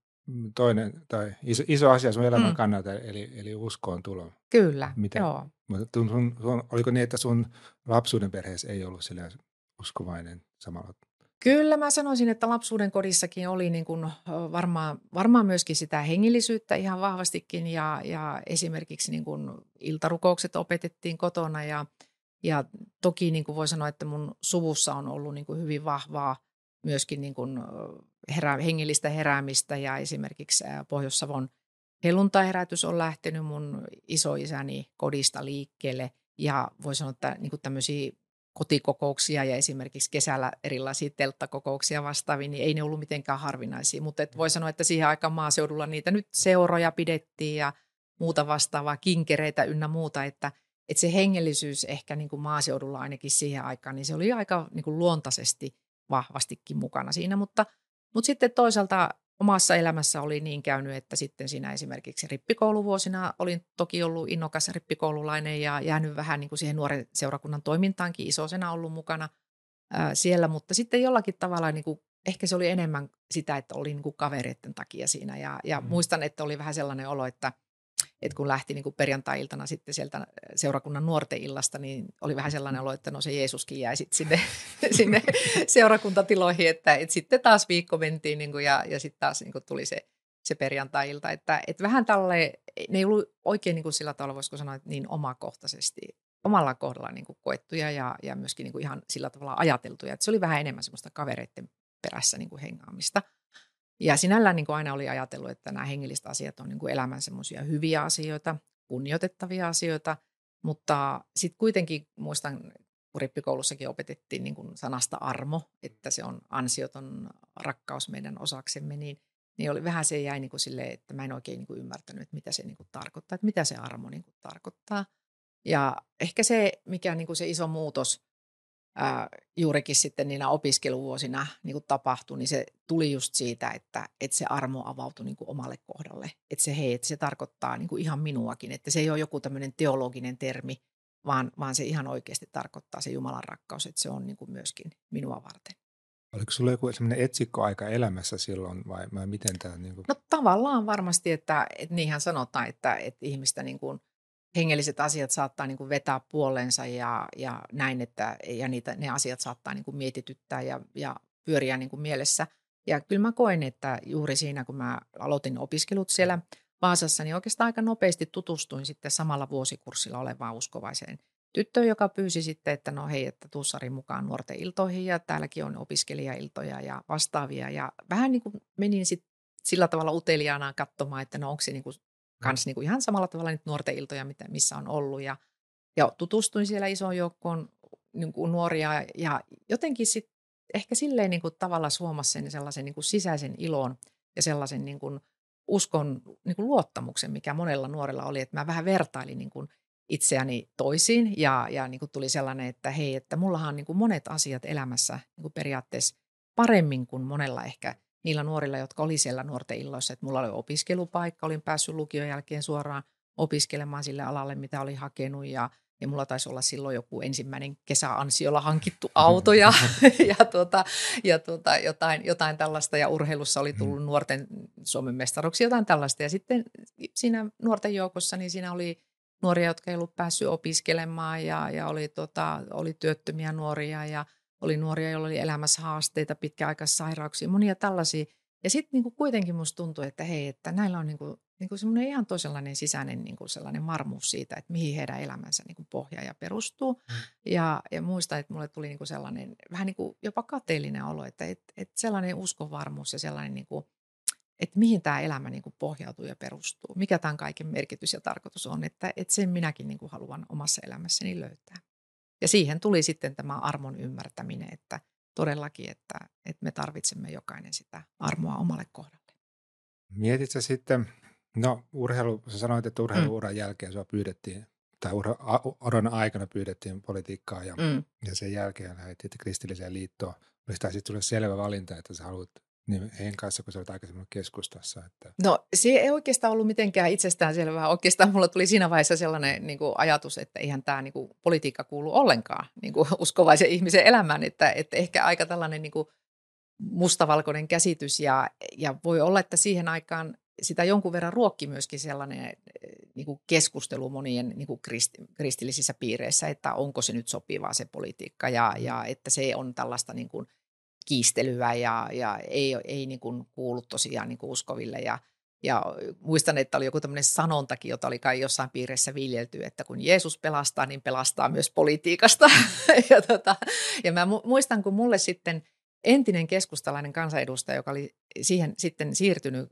toinen tai iso, iso asia sun elämän mm. kannalta, eli, eli uskoon tulo. Kyllä, Miten, joo. Sun, sun, oliko niin, että sun lapsuuden perheessä ei ollut sillä uskovainen samalla Kyllä mä sanoisin, että lapsuuden kodissakin oli niin kuin varmaan, varmaan myöskin sitä hengillisyyttä ihan vahvastikin. Ja, ja esimerkiksi niin kuin iltarukoukset opetettiin kotona ja, ja toki niin kuin voi sanoa, että mun suvussa on ollut niin kuin hyvin vahvaa myöskin niin kuin herä, hengellistä heräämistä. Ja esimerkiksi Pohjois-Savon helluntaiherätys on lähtenyt mun isoisäni kodista liikkeelle. Ja voi sanoa, että niin kuin tämmöisiä kotikokouksia ja esimerkiksi kesällä erilaisia telttakokouksia vastaavia, niin ei ne ollut mitenkään harvinaisia. Mutta et voi sanoa, että siihen aikaan maaseudulla niitä nyt seuroja pidettiin ja muuta vastaavaa, kinkereitä ynnä muuta, että, että se hengellisyys ehkä niin kuin maaseudulla ainakin siihen aikaan, niin se oli aika niin kuin luontaisesti vahvastikin mukana siinä, mutta, mutta sitten toisaalta omassa elämässä oli niin käynyt, että sitten siinä esimerkiksi rippikouluvuosina olin toki ollut innokas rippikoululainen ja jäänyt vähän niin kuin siihen nuoren seurakunnan toimintaankin isosena ollut mukana ää, siellä, mutta sitten jollakin tavalla niin kuin, ehkä se oli enemmän sitä, että oli niin kuin kavereiden takia siinä ja, ja mm. muistan, että oli vähän sellainen olo, että – että kun lähti niin perjantai-iltana sitten sieltä seurakunnan nuorten illasta, niin oli vähän sellainen olo, että no se Jeesuskin jäi sitten sinne, (laughs) sinne seurakuntatiloihin, että, että sitten taas viikko mentiin niin kuin ja, ja sitten taas niin kuin tuli se, se perjantai-ilta. Että, että vähän tälle, ne ei ollut oikein niin kuin sillä tavalla, voisiko sanoa, että niin omakohtaisesti omalla kohdalla niin kuin koettuja ja, ja myöskin niin kuin ihan sillä tavalla ajateltuja. Että se oli vähän enemmän semmoista kavereiden perässä niin kuin hengaamista – ja sinällään niin kuin aina oli ajatellut, että nämä hengelliset asiat on niin kuin elämän semmoisia hyviä asioita, kunnioitettavia asioita, mutta sitten kuitenkin muistan, kun rippikoulussakin opetettiin niin kuin sanasta armo, että se on ansioton rakkaus meidän osaksemme, niin, niin oli vähän se jäi niin kuin sille, että mä en oikein niin kuin ymmärtänyt, että mitä se niin kuin tarkoittaa, että mitä se armo niin kuin tarkoittaa. Ja ehkä se, mikä niin kuin se iso muutos ää, juurikin sitten niinä opiskeluvuosina niin kuin tapahtui, niin se tuli just siitä, että, että se armo avautui niin kuin omalle kohdalle. Että se hei, että se tarkoittaa niin kuin ihan minuakin, että se ei ole joku tämmöinen teologinen termi, vaan, vaan se ihan oikeasti tarkoittaa se Jumalan rakkaus, että se on niin kuin myöskin minua varten. Oliko sulla joku semmoinen etsikkoaika elämässä silloin vai, vai miten tämä? Niin kuin... No tavallaan varmasti, että, että niinhän sanotaan, että, että ihmistä niin kuin hengelliset asiat saattaa niin kuin vetää puolensa ja, ja näin, että ja niitä, ne asiat saattaa niin kuin mietityttää ja, ja pyöriä niin kuin mielessä. Ja kyllä mä koen, että juuri siinä, kun mä aloitin opiskelut siellä Vaasassa, niin oikeastaan aika nopeasti tutustuin sitten samalla vuosikurssilla olevaan uskovaiseen tyttöön, joka pyysi sitten, että no hei, että tussari mukaan nuorten iltoihin ja täälläkin on opiskelijailtoja ja vastaavia. Ja vähän niin kuin menin sitten sillä tavalla uteliaana katsomaan, että no onko se niin kuin kans niin kuin ihan samalla tavalla nyt nuorten iltoja, missä on ollut. Ja, ja tutustuin siellä isoon joukkoon niin kuin nuoria ja jotenkin sitten ehkä silleen niin kuin tavallaan suomassa sen sellaisen niin kuin sisäisen ilon ja sellaisen niin kuin uskon niin kuin luottamuksen, mikä monella nuorella oli, että mä vähän vertailin niin kuin itseäni toisiin ja, ja niin kuin tuli sellainen, että hei, että mullahan on niin kuin monet asiat elämässä niin kuin periaatteessa paremmin kuin monella ehkä – niillä nuorilla, jotka oli siellä nuorten illoissa, että mulla oli opiskelupaikka, olin päässyt lukion jälkeen suoraan opiskelemaan sille alalle, mitä oli hakenut ja, ja mulla taisi olla silloin joku ensimmäinen kesäansiolla hankittu auto ja, (laughs) (laughs) ja, tuota, ja tuota, jotain, jotain tällaista ja urheilussa oli tullut mm. nuorten Suomen mestaruksi jotain tällaista ja sitten siinä nuorten joukossa niin siinä oli nuoria, jotka ei ollut päässyt opiskelemaan ja, ja oli, tota, oli työttömiä nuoria ja – oli nuoria, joilla oli elämässä haasteita, pitkäaikaissairauksia, monia tällaisia. Ja sitten niinku kuitenkin musta tuntui, että hei, että näillä on niinku, niinku semmoinen ihan toisenlainen sisäinen niinku sellainen varmuus siitä, että mihin heidän elämänsä niinku pohjaa ja perustuu. Mm. Ja, ja muista, että mulle tuli niinku sellainen vähän niinku jopa kateellinen olo, että et, et sellainen uskovarmuus ja sellainen, niinku, että mihin tämä elämä niinku pohjautuu ja perustuu. Mikä tämän kaiken merkitys ja tarkoitus on, että, että sen minäkin niinku haluan omassa elämässäni löytää. Ja siihen tuli sitten tämä armon ymmärtäminen, että todellakin, että, että me tarvitsemme jokainen sitä armoa omalle kohdalle. Mietitkö sitten, no urheilu, sä sanoit, että urheiluuran mm. jälkeen sua pyydettiin, tai uran aikana pyydettiin politiikkaa ja, mm. ja sen jälkeen lähdettiin kristilliseen liittoon. Olisi tämä sitten selvä valinta, että sä haluat niin heidän kanssa, kun sä olet aikaisemmin keskustassa. Että... No se ei oikeastaan ollut mitenkään itsestäänselvää. Oikeastaan mulla tuli siinä vaiheessa sellainen niin kuin ajatus, että eihän tämä niin kuin, politiikka kuulu ollenkaan niin kuin, (laughs) uskovaisen ihmisen elämään. Että, että ehkä aika tällainen niin kuin, mustavalkoinen käsitys ja, ja voi olla, että siihen aikaan sitä jonkun verran ruokki myöskin sellainen niin kuin keskustelu monien niin kuin kristillisissä piireissä, että onko se nyt sopivaa se politiikka ja, ja että se on tällaista niin kuin – kiistelyä ja, ja ei, ei niin kuin kuulu tosiaan niin kuin uskoville. Ja, ja muistan, että oli joku tämmöinen sanontakin, jota oli kai jossain piirissä viljelty, että kun Jeesus pelastaa, niin pelastaa myös politiikasta. (laughs) ja, tota, ja mä muistan, kun mulle sitten entinen keskustalainen kansanedustaja, joka oli siihen sitten siirtynyt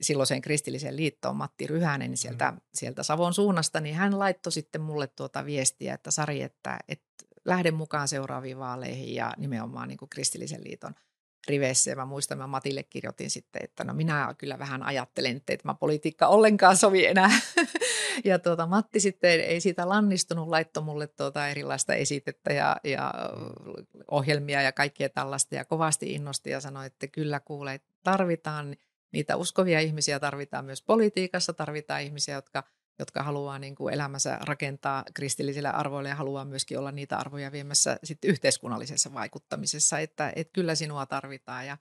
silloiseen kristilliseen liittoon, Matti Ryhänen sieltä, mm. sieltä Savon suunnasta, niin hän laittoi sitten mulle tuota viestiä, että Sari, että, että lähde mukaan seuraaviin vaaleihin ja nimenomaan niin kuin kristillisen liiton riveissä. Ja mä muistan, mä Matille kirjoitin sitten, että no minä kyllä vähän ajattelen, että tämä politiikka ollenkaan sovi enää. (laughs) ja tuota, Matti sitten ei siitä lannistunut, laittoi mulle tuota erilaista esitettä ja, ja ohjelmia ja kaikkea tällaista. Ja kovasti innosti ja sanoi, että kyllä kuulee, tarvitaan niitä uskovia ihmisiä, tarvitaan myös politiikassa, tarvitaan ihmisiä, jotka – jotka haluaa niin kuin elämänsä rakentaa kristillisille arvoille ja haluaa myöskin olla niitä arvoja viemässä sitten yhteiskunnallisessa vaikuttamisessa, että, että kyllä sinua tarvitaan. Ja,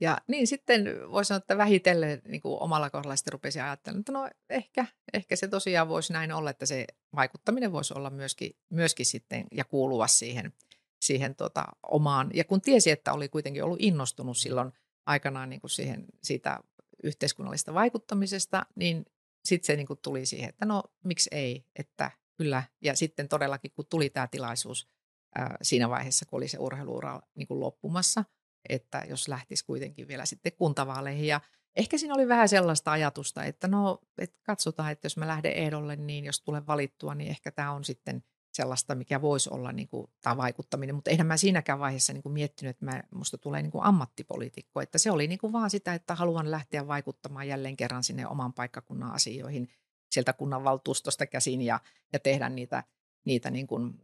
ja niin sitten voisi sanoa, että vähitellen niin kuin omalla kohdalla sitten rupesi ajattelemaan, että no ehkä, ehkä se tosiaan voisi näin olla, että se vaikuttaminen voisi olla myöskin, myöskin sitten ja kuulua siihen, siihen tota omaan. Ja kun tiesi, että oli kuitenkin ollut innostunut silloin aikanaan niin kuin siihen, siitä yhteiskunnallisesta vaikuttamisesta, niin sitten se niin kuin tuli siihen, että no miksi ei, että kyllä. Ja sitten todellakin, kun tuli tämä tilaisuus ää, siinä vaiheessa, kun oli se urheiluura niin kuin loppumassa, että jos lähtisi kuitenkin vielä sitten kuntavaaleihin. Ja ehkä siinä oli vähän sellaista ajatusta, että no, että katsotaan, että jos mä lähden ehdolle, niin jos tulen valittua, niin ehkä tämä on sitten sellaista, mikä voisi olla niin kuin, tämä vaikuttaminen. Mutta eihän mä siinäkään vaiheessa niin kuin miettinyt, että mä, musta tulee niin kuin ammattipoliitikko. Että se oli niin kuin vaan sitä, että haluan lähteä vaikuttamaan jälleen kerran sinne oman paikkakunnan asioihin sieltä kunnanvaltuustosta käsin ja, ja tehdä niitä, niitä niin kuin,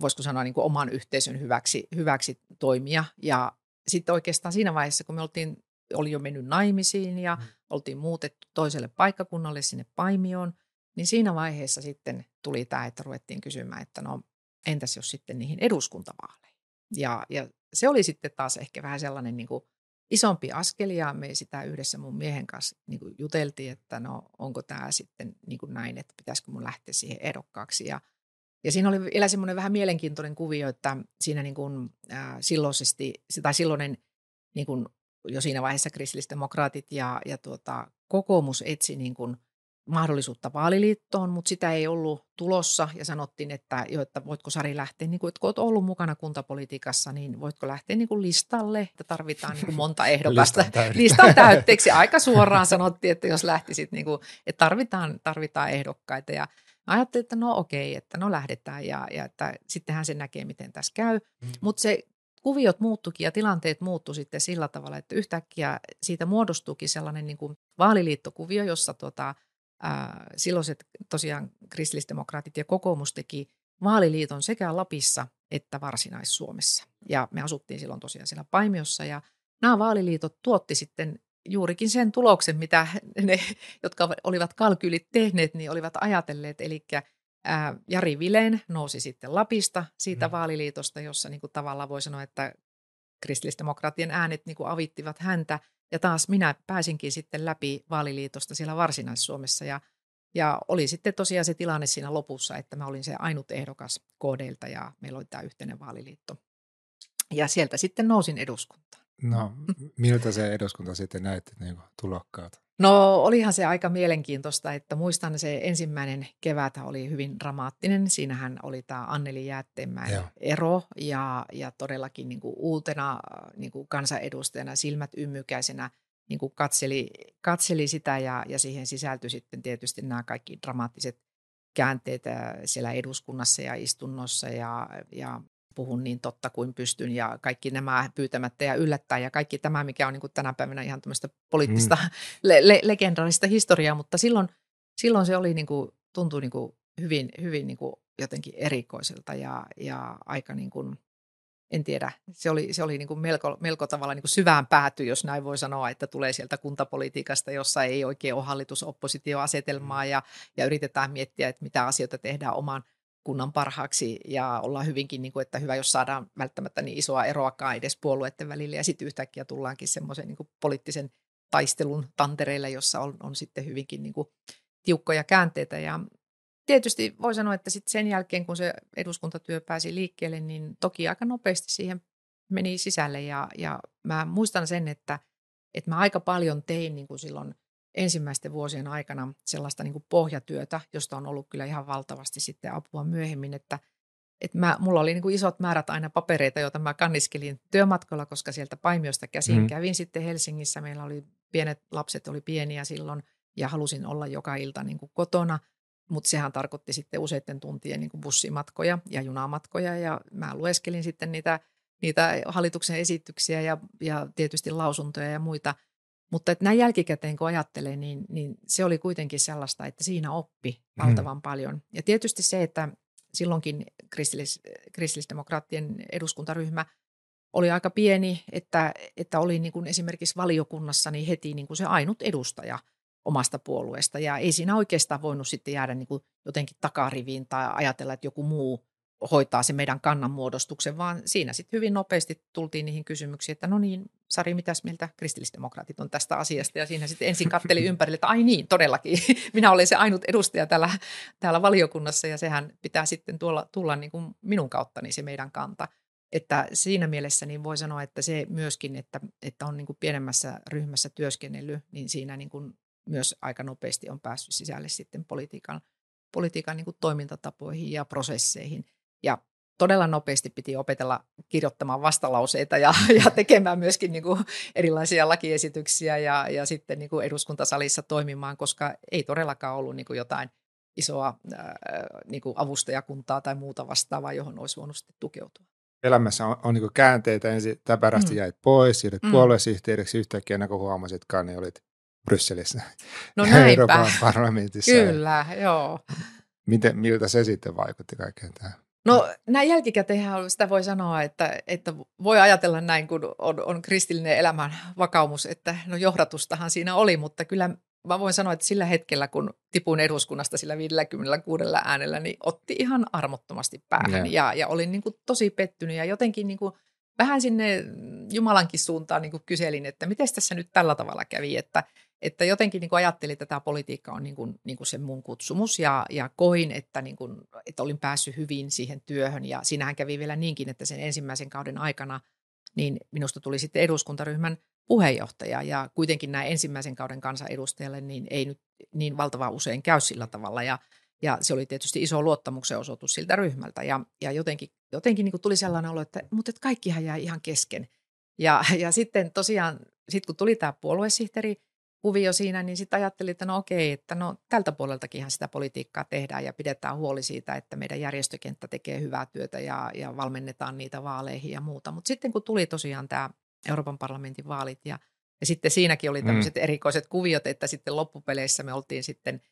voisiko sanoa niin kuin oman yhteisön hyväksi, hyväksi toimia. Ja sitten oikeastaan siinä vaiheessa, kun me oltiin, oli jo mennyt naimisiin ja mm. oltiin muutettu toiselle paikkakunnalle sinne Paimioon – niin siinä vaiheessa sitten tuli tämä, että ruvettiin kysymään, että no entäs jos sitten niihin eduskuntavaaleihin. Ja, ja se oli sitten taas ehkä vähän sellainen niin kuin isompi askel ja me sitä yhdessä mun miehen kanssa niin kuin juteltiin, että no onko tämä sitten niin kuin näin, että pitäisikö mun lähteä siihen ehdokkaaksi. Ja, ja siinä oli vielä semmoinen vähän mielenkiintoinen kuvio, että siinä niin kuin, äh, silloisesti, tai silloinen niin kuin jo siinä vaiheessa kristillisdemokraatit ja, ja tuota, kokoomus etsi niin kuin mahdollisuutta vaaliliittoon, mutta sitä ei ollut tulossa ja sanottiin, että, jo, että voitko Sari lähteä, niin kuin, että kun olet ollut mukana kuntapolitiikassa, niin voitko lähteä niin kuin listalle, että tarvitaan niin kuin monta (laughs) ehdokasta. Listan (laughs) täytteeksi. Aika suoraan sanottiin, että jos lähtisit, niin kuin, että tarvitaan, tarvitaan ehdokkaita ja ajattelin, että no okei, että no lähdetään ja, ja että sittenhän se näkee, miten tässä käy. Mm. Mutta se kuviot muuttukin ja tilanteet muuttu sitten sillä tavalla, että yhtäkkiä siitä muodostuukin sellainen niin kuin vaaliliittokuvio, jossa tota, ää, silloiset tosiaan kristillisdemokraatit ja kokoomus teki vaaliliiton sekä Lapissa että Varsinais-Suomessa. Ja me asuttiin silloin tosiaan siellä Paimiossa ja nämä vaaliliitot tuotti sitten juurikin sen tuloksen, mitä ne, jotka olivat kalkylit tehneet, niin olivat ajatelleet. Eli Jari Vileen nousi sitten Lapista siitä mm. vaaliliitosta, jossa niin kuin tavallaan voi sanoa, että kristillisdemokraattien äänet niin kuin avittivat häntä. Ja taas minä pääsinkin sitten läpi vaaliliitosta siellä Varsinais-Suomessa ja, ja oli sitten tosiaan se tilanne siinä lopussa, että mä olin se ainut ehdokas KDltä ja meillä oli tämä yhteinen vaaliliitto. Ja sieltä sitten nousin eduskuntaan. No, miltä se eduskunta sitten näytti niin tulokkaat? No olihan se aika mielenkiintoista, että muistan se ensimmäinen kevät oli hyvin dramaattinen. Siinähän oli tämä Anneli Jäätteenmäen Joo. ero ja, ja todellakin niin kuin uutena niin kuin kansanedustajana silmät ymmykäisenä niin kuin katseli, katseli sitä ja, ja siihen sisältyi sitten tietysti nämä kaikki dramaattiset käänteet siellä eduskunnassa ja istunnossa ja, ja puhun niin totta kuin pystyn ja kaikki nämä pyytämättä ja yllättää ja kaikki tämä, mikä on niin kuin tänä päivänä ihan tämmöistä poliittista mm. (laughs) le- le- legendaarista historiaa, mutta silloin, silloin se oli niin kuin, tuntui niin kuin hyvin, hyvin niin kuin jotenkin erikoiselta ja, ja aika niin kuin, en tiedä, se oli, se oli niin kuin melko, melko tavalla niin kuin syvään pääty, jos näin voi sanoa, että tulee sieltä kuntapolitiikasta, jossa ei oikein ole hallitus-oppositioasetelmaa ja, ja yritetään miettiä, että mitä asioita tehdään oman – kunnan parhaaksi ja ollaan hyvinkin, niin kuin, että hyvä, jos saadaan välttämättä niin isoa eroakaan edes puolueiden välillä. Ja sitten yhtäkkiä tullaankin semmoisen niin poliittisen taistelun tantereille, jossa on, on sitten hyvinkin niin kuin, tiukkoja käänteitä. Ja tietysti voi sanoa, että sitten sen jälkeen, kun se eduskuntatyö pääsi liikkeelle, niin toki aika nopeasti siihen meni sisälle. Ja, ja mä muistan sen, että, että mä aika paljon tein niin kuin silloin – ensimmäisten vuosien aikana sellaista niin kuin pohjatyötä, josta on ollut kyllä ihan valtavasti sitten apua myöhemmin, että et mä, mulla oli niin kuin isot määrät aina papereita, joita mä kanniskelin työmatkalla, koska sieltä Paimiosta käsin mm. kävin sitten Helsingissä. Meillä oli pienet lapset, oli pieniä silloin ja halusin olla joka ilta niin kuin kotona. Mutta sehän tarkoitti sitten useiden tuntien niin kuin bussimatkoja ja junamatkoja ja mä lueskelin sitten niitä, niitä hallituksen esityksiä ja, ja tietysti lausuntoja ja muita. Mutta että näin jälkikäteen kun ajattelee, niin, niin se oli kuitenkin sellaista, että siinä oppi mm. valtavan mm. paljon. Ja tietysti se, että silloinkin kristillis, kristillisdemokraattien eduskuntaryhmä oli aika pieni, että, että oli niin kuin esimerkiksi valiokunnassa niin heti niin kuin se ainut edustaja omasta puolueesta. Ja ei siinä oikeastaan voinut sitten jäädä niin kuin jotenkin takariviin tai ajatella, että joku muu hoitaa se meidän kannanmuodostuksen, vaan siinä sitten hyvin nopeasti tultiin niihin kysymyksiin, että no niin, Sari, mitäs mieltä kristillisdemokraatit on tästä asiasta? Ja siinä sitten ensin katteli (laughs) ympärille, että ai niin, todellakin, (laughs) minä olen se ainut edustaja täällä, täällä valiokunnassa ja sehän pitää sitten tuolla, tulla niin kuin minun kauttani se meidän kanta. Että siinä mielessä niin voi sanoa, että se myöskin, että, että on niin kuin pienemmässä ryhmässä työskennellyt, niin siinä niin kuin myös aika nopeasti on päässyt sisälle sitten politiikan, politiikan niin kuin toimintatapoihin ja prosesseihin. Ja todella nopeasti piti opetella kirjoittamaan vastalauseita ja, ja tekemään myöskin niin kuin erilaisia lakiesityksiä ja, ja sitten niin kuin eduskuntasalissa toimimaan, koska ei todellakaan ollut niin kuin jotain isoa ää, niin kuin avustajakuntaa tai muuta vastaavaa, johon olisi voinut sitten tukeutua. Elämässä on, on niin käänteitä. Ensin täpärästi mm. jäit pois, siirryt mm. puoluesihteeriksi yhtäkkiä, kun huomasitkaan, niin olit Brysselissä no (laughs) näinpä. Euroopan parlamentissa. Kyllä, joo. Miten, miltä se sitten vaikutti kaikkeen tähän? No näin jälkikäteen sitä voi sanoa, että, että voi ajatella näin, kun on, on kristillinen elämän vakaumus, että no johdatustahan siinä oli, mutta kyllä mä voin sanoa, että sillä hetkellä, kun tipun eduskunnasta sillä 56 äänellä, niin otti ihan armottomasti päähän ja, ja olin niin kuin tosi pettynyt ja jotenkin niin kuin vähän sinne Jumalankin suuntaan niin kuin kyselin, että miten tässä nyt tällä tavalla kävi, että – että jotenkin niin kuin ajattelin, että tämä politiikka on niin kuin, niin kuin se mun kutsumus ja, ja koin, että, niin kuin, että olin päässyt hyvin siihen työhön. Ja siinähän kävi vielä niinkin, että sen ensimmäisen kauden aikana niin minusta tuli sitten eduskuntaryhmän puheenjohtaja. Ja kuitenkin näin ensimmäisen kauden kansanedustajalle niin ei nyt niin valtava usein käy sillä tavalla. Ja, ja se oli tietysti iso luottamuksen osoitus siltä ryhmältä ja, ja jotenkin, jotenkin niin tuli sellainen olo, että mutta että kaikkihan jäi ihan kesken. Ja, (laughs) ja sitten tosiaan, sit kun tuli tämä puoluesihteeri kuvio siinä, niin sitten ajattelin, että no okei, että no tältä puoleltakinhan sitä politiikkaa tehdään ja pidetään huoli siitä, että meidän järjestökenttä tekee hyvää työtä ja, ja valmennetaan niitä vaaleihin ja muuta. Mutta sitten kun tuli tosiaan tämä Euroopan parlamentin vaalit ja, ja sitten siinäkin oli tämmöiset mm. erikoiset kuviot, että sitten loppupeleissä me oltiin sitten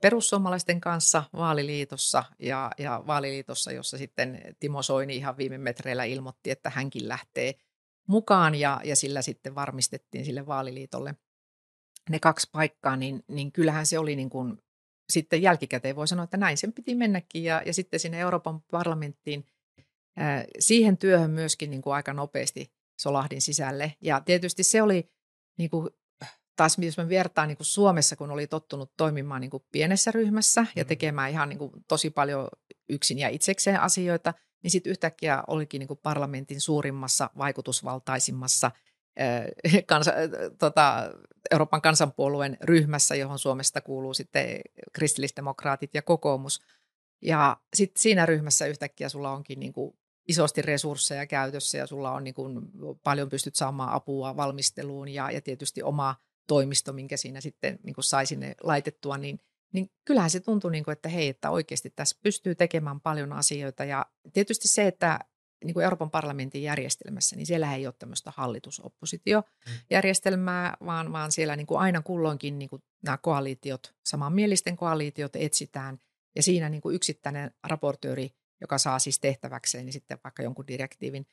perussuomalaisten kanssa vaaliliitossa ja, ja vaaliliitossa, jossa sitten Timo Soini ihan viime metreillä ilmoitti, että hänkin lähtee mukaan ja, ja sillä sitten varmistettiin sille vaaliliitolle ne kaksi paikkaa, niin, niin kyllähän se oli niin kuin, sitten jälkikäteen voi sanoa, että näin sen piti mennäkin. Ja, ja sitten sinne Euroopan parlamenttiin ää, siihen työhön myöskin niin kuin aika nopeasti solahdin sisälle. Ja tietysti se oli niin kuin, taas, jos mä vertaan niin kuin Suomessa, kun oli tottunut toimimaan niin kuin pienessä ryhmässä ja mm. tekemään ihan niin kuin tosi paljon yksin ja itsekseen asioita, niin sitten yhtäkkiä olikin niin kuin parlamentin suurimmassa, vaikutusvaltaisimmassa – (laughs) kansa, tota, Euroopan kansanpuolueen ryhmässä, johon Suomesta kuuluu sitten kristillisdemokraatit ja kokoomus. Ja sitten siinä ryhmässä yhtäkkiä sulla onkin niin kuin isosti resursseja käytössä ja sulla on niin kuin paljon pystyt saamaan apua valmisteluun ja, ja tietysti oma toimisto, minkä siinä sitten niin kuin sai sinne laitettua, niin, niin kyllähän se tuntui, niin kuin, että hei, että oikeasti tässä pystyy tekemään paljon asioita. Ja tietysti se, että niin kuin Euroopan parlamentin järjestelmässä, niin siellä ei ole tämmöistä hallitusoppositiojärjestelmää, vaan, vaan siellä niin kuin aina kulloinkin niin kuin nämä koalitiot, samanmielisten koalitiot etsitään, ja siinä niin kuin yksittäinen raportööri, joka saa siis tehtäväkseen niin sitten vaikka jonkun direktiivin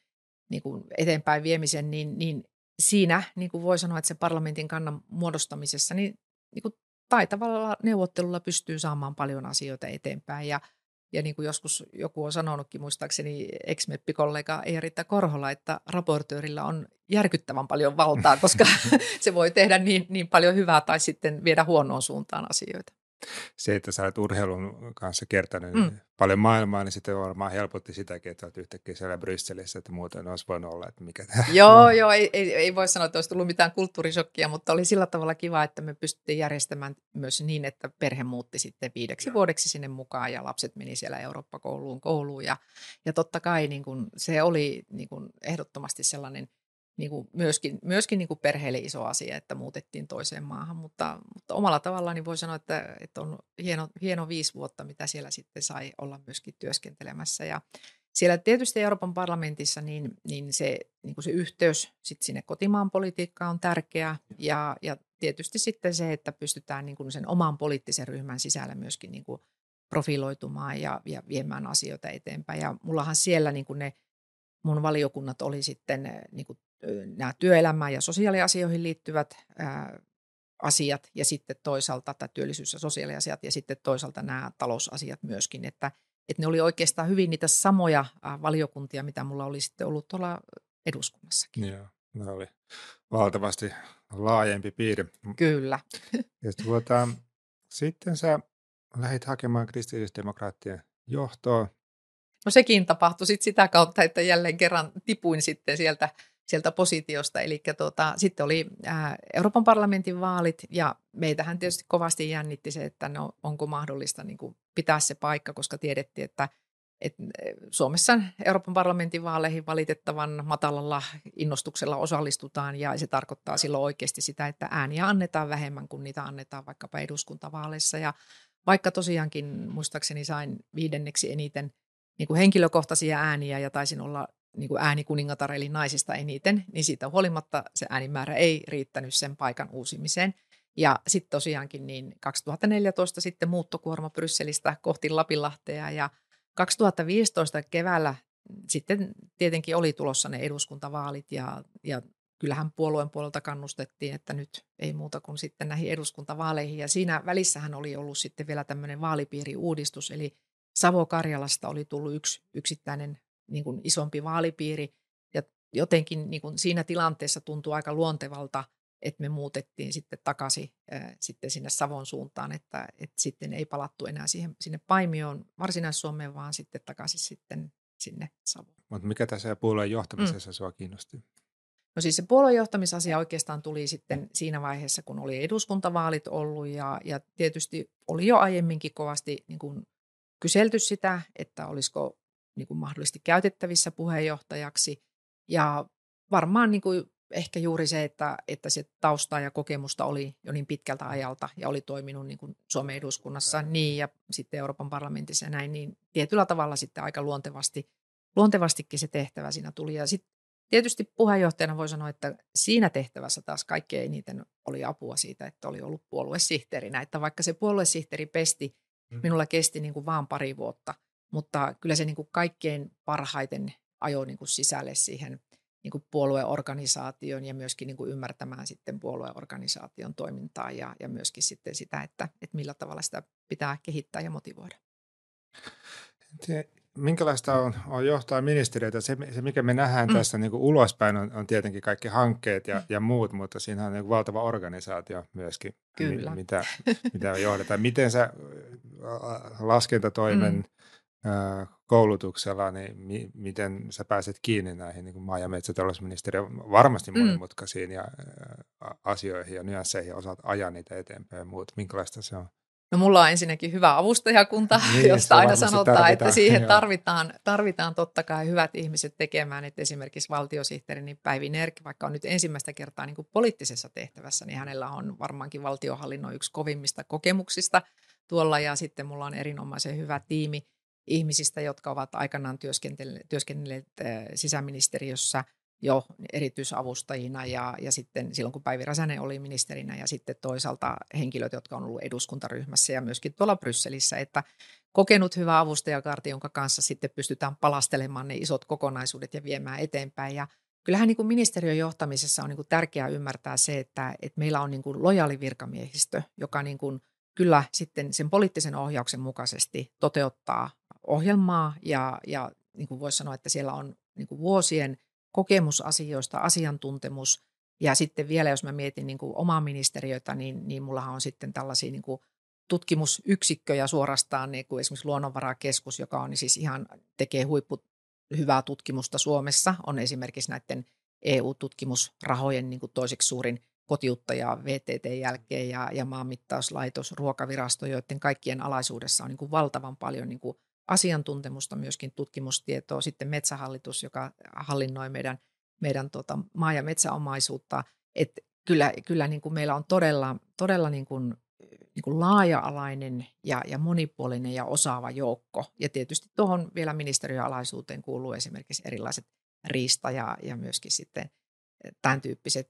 niin kuin eteenpäin viemisen, niin, niin siinä niin kuin voi sanoa, että se parlamentin kannan muodostamisessa niin, niin kuin taitavalla neuvottelulla pystyy saamaan paljon asioita eteenpäin, ja ja niin kuin joskus joku on sanonutkin, muistaakseni ex-meppikollega Eeritta Korhola, että raportöörillä on järkyttävän paljon valtaa, koska (laughs) (laughs) se voi tehdä niin, niin paljon hyvää tai sitten viedä huonoon suuntaan asioita. Se, että sä olet urheilun kanssa kertanut mm. paljon maailmaa, niin sitten varmaan helpotti sitäkin, että olet yhtäkkiä siellä Brysselissä, että muuten olisi voinut olla, että mikä tämä Joo, on. joo, ei, ei, ei voi sanoa, että olisi tullut mitään kulttuurisokkia, mutta oli sillä tavalla kiva, että me pystyttiin järjestämään myös niin, että perhe muutti sitten viideksi ja. vuodeksi sinne mukaan ja lapset meni siellä Eurooppa-kouluun kouluun ja, ja totta kai niin kuin, se oli niin kuin ehdottomasti sellainen – niin kuin myöskin, myöskin niin kuin perheelle iso asia, että muutettiin toiseen maahan, mutta, mutta omalla tavallaan niin voi sanoa, että, että on hieno, hieno viisi vuotta, mitä siellä sitten sai olla myöskin työskentelemässä. Ja siellä tietysti Euroopan parlamentissa niin, niin se, niin kuin se yhteys sit sinne kotimaan politiikkaan on tärkeä ja, ja tietysti sitten se, että pystytään niin kuin sen oman poliittisen ryhmän sisällä myöskin niin kuin profiloitumaan ja, ja viemään asioita eteenpäin. Ja mullahan siellä niin kuin ne mun valiokunnat oli sitten niin kuin nämä työelämään ja sosiaaliasioihin liittyvät ää, asiat ja sitten toisaalta tämä työllisyys- ja sosiaaliasiat ja sitten toisaalta nämä talousasiat myöskin, että, että ne oli oikeastaan hyvin niitä samoja valiokuntia, mitä mulla oli sitten ollut tuolla eduskunnassakin. Joo, ne oli valtavasti laajempi piiri. Kyllä. (laughs) Ja tuota, sitten sä lähdit hakemaan kristillisdemokraattien johtoa. No sekin tapahtui sitten sitä kautta, että jälleen kerran tipuin sitten sieltä sieltä positiosta. Eli tuota, sitten oli ää, Euroopan parlamentin vaalit ja meitähän tietysti kovasti jännitti se, että no, onko mahdollista niin kuin pitää se paikka, koska tiedettiin, että et Suomessa Euroopan parlamentin vaaleihin valitettavan matalalla innostuksella osallistutaan ja se tarkoittaa silloin oikeasti sitä, että ääniä annetaan vähemmän kuin niitä annetaan vaikkapa eduskuntavaaleissa. Ja vaikka tosiaankin muistaakseni sain viidenneksi eniten niin kuin henkilökohtaisia ääniä ja taisin olla niin kuin äänikuningatar eli naisista eniten, niin siitä huolimatta se äänimäärä ei riittänyt sen paikan uusimiseen. Ja sitten tosiaankin niin 2014 sitten muuttokuorma Brysselistä kohti Lapinlahtea ja 2015 keväällä sitten tietenkin oli tulossa ne eduskuntavaalit ja, ja kyllähän puolueen puolelta kannustettiin, että nyt ei muuta kuin sitten näihin eduskuntavaaleihin. Ja siinä välissähän oli ollut sitten vielä tämmöinen vaalipiiriuudistus, eli Savo-Karjalasta oli tullut yksi yksittäinen niin kuin isompi vaalipiiri. Ja jotenkin niin kuin siinä tilanteessa tuntuu aika luontevalta, että me muutettiin sitten takaisin äh, sitten sinne Savon suuntaan, että, että sitten ei palattu enää siihen, sinne Paimioon Varsinais-Suomeen, vaan sitten takaisin sitten sinne Savoon. Mutta mikä tässä puolueen johtamisessa mm. sua kiinnosti? No siis se puoluejohtamisasia oikeastaan tuli sitten siinä vaiheessa, kun oli eduskuntavaalit ollut ja, ja tietysti oli jo aiemminkin kovasti niin kuin kyselty sitä, että olisiko niin kuin mahdollisesti käytettävissä puheenjohtajaksi. Ja varmaan niin kuin ehkä juuri se, että, että se taustaa ja kokemusta oli jo niin pitkältä ajalta ja oli toiminut niin kuin Suomen eduskunnassa niin ja sitten Euroopan parlamentissa ja näin, niin tietyllä tavalla sitten aika luontevasti, luontevastikin se tehtävä siinä tuli. Ja sitten tietysti puheenjohtajana voi sanoa, että siinä tehtävässä taas kaikkein eniten oli apua siitä, että oli ollut puoluesihteerinä. Että vaikka se puoluesihteeri pesti, mm. minulla kesti niin kuin vaan pari vuotta – mutta kyllä se niin kuin kaikkein parhaiten ajoi niin kuin sisälle siihen niin kuin puolueorganisaation ja myöskin niin kuin ymmärtämään sitten puolueorganisaation toimintaa ja, ja myöskin sitten sitä, että, että millä tavalla sitä pitää kehittää ja motivoida. Minkälaista on, on johtaa ministeriötä? Se, se, mikä me nähdään mm. tässä niin kuin ulospäin, on, on tietenkin kaikki hankkeet ja, mm. ja muut, mutta siinä on niin valtava organisaatio myöskin, Kyllä. Mi, mitä, mitä johdetaan. Miten sä laskentatoimen mm koulutuksella, niin mi- miten sä pääset kiinni näihin niin maa- ja metsätalousministeriön varmasti mm. monimutkaisiin mm. ja, ä, asioihin ja nyansseihin ja osaat ajaa niitä eteenpäin ja muut. Minkälaista se on? No mulla on ensinnäkin hyvä avustajakunta, (laughs) niin, josta aina sanotaan, tarvitaan. että siihen tarvitaan, tarvitaan totta kai hyvät ihmiset tekemään. Että esimerkiksi valtiosihteeri niin Päivi Nerk, vaikka on nyt ensimmäistä kertaa niin kuin poliittisessa tehtävässä, niin hänellä on varmaankin valtiohallinnon yksi kovimmista kokemuksista tuolla. Ja sitten mulla on erinomaisen hyvä tiimi ihmisistä, jotka ovat aikanaan työskennelleet sisäministeriössä jo erityisavustajina ja, ja sitten silloin kun Päivi Räsänen oli ministerinä ja sitten toisaalta henkilöt, jotka on ollut eduskuntaryhmässä ja myöskin tuolla Brysselissä, että kokenut hyvä avustajakarti, jonka kanssa sitten pystytään palastelemaan ne isot kokonaisuudet ja viemään eteenpäin. Ja Kyllähän niin kuin ministeriön johtamisessa on niin kuin tärkeää ymmärtää se, että, että meillä on niin kuin lojaali virkamiehistö, joka niin kuin kyllä sitten sen poliittisen ohjauksen mukaisesti toteuttaa ohjelmaa ja, ja niin kuin voisi sanoa, että siellä on niin kuin vuosien kokemusasioista, asiantuntemus. Ja sitten vielä jos mä mietin niin kuin omaa ministeriötä, niin, niin mullahan on sitten tällaisia niin kuin tutkimusyksikköjä suorastaan, niin kuin esimerkiksi Luonnonvarakeskus, joka on niin siis ihan tekee huippu hyvää tutkimusta Suomessa, on esimerkiksi näiden EU-tutkimusrahojen niin kuin toiseksi suurin kotiuttaja VTT jälkeen ja, ja maanmittauslaitos, ruokavirasto, joiden kaikkien alaisuudessa on niin kuin valtavan paljon niin kuin asiantuntemusta, myöskin tutkimustietoa. Sitten Metsähallitus, joka hallinnoi meidän, meidän tota maa- ja metsäomaisuutta. Et kyllä kyllä niin kuin meillä on todella, todella niin kuin, niin kuin laaja-alainen ja, ja monipuolinen ja osaava joukko. Ja tietysti tuohon vielä ministeriöalaisuuteen kuuluu esimerkiksi erilaiset riista ja, ja myöskin sitten tämän tyyppiset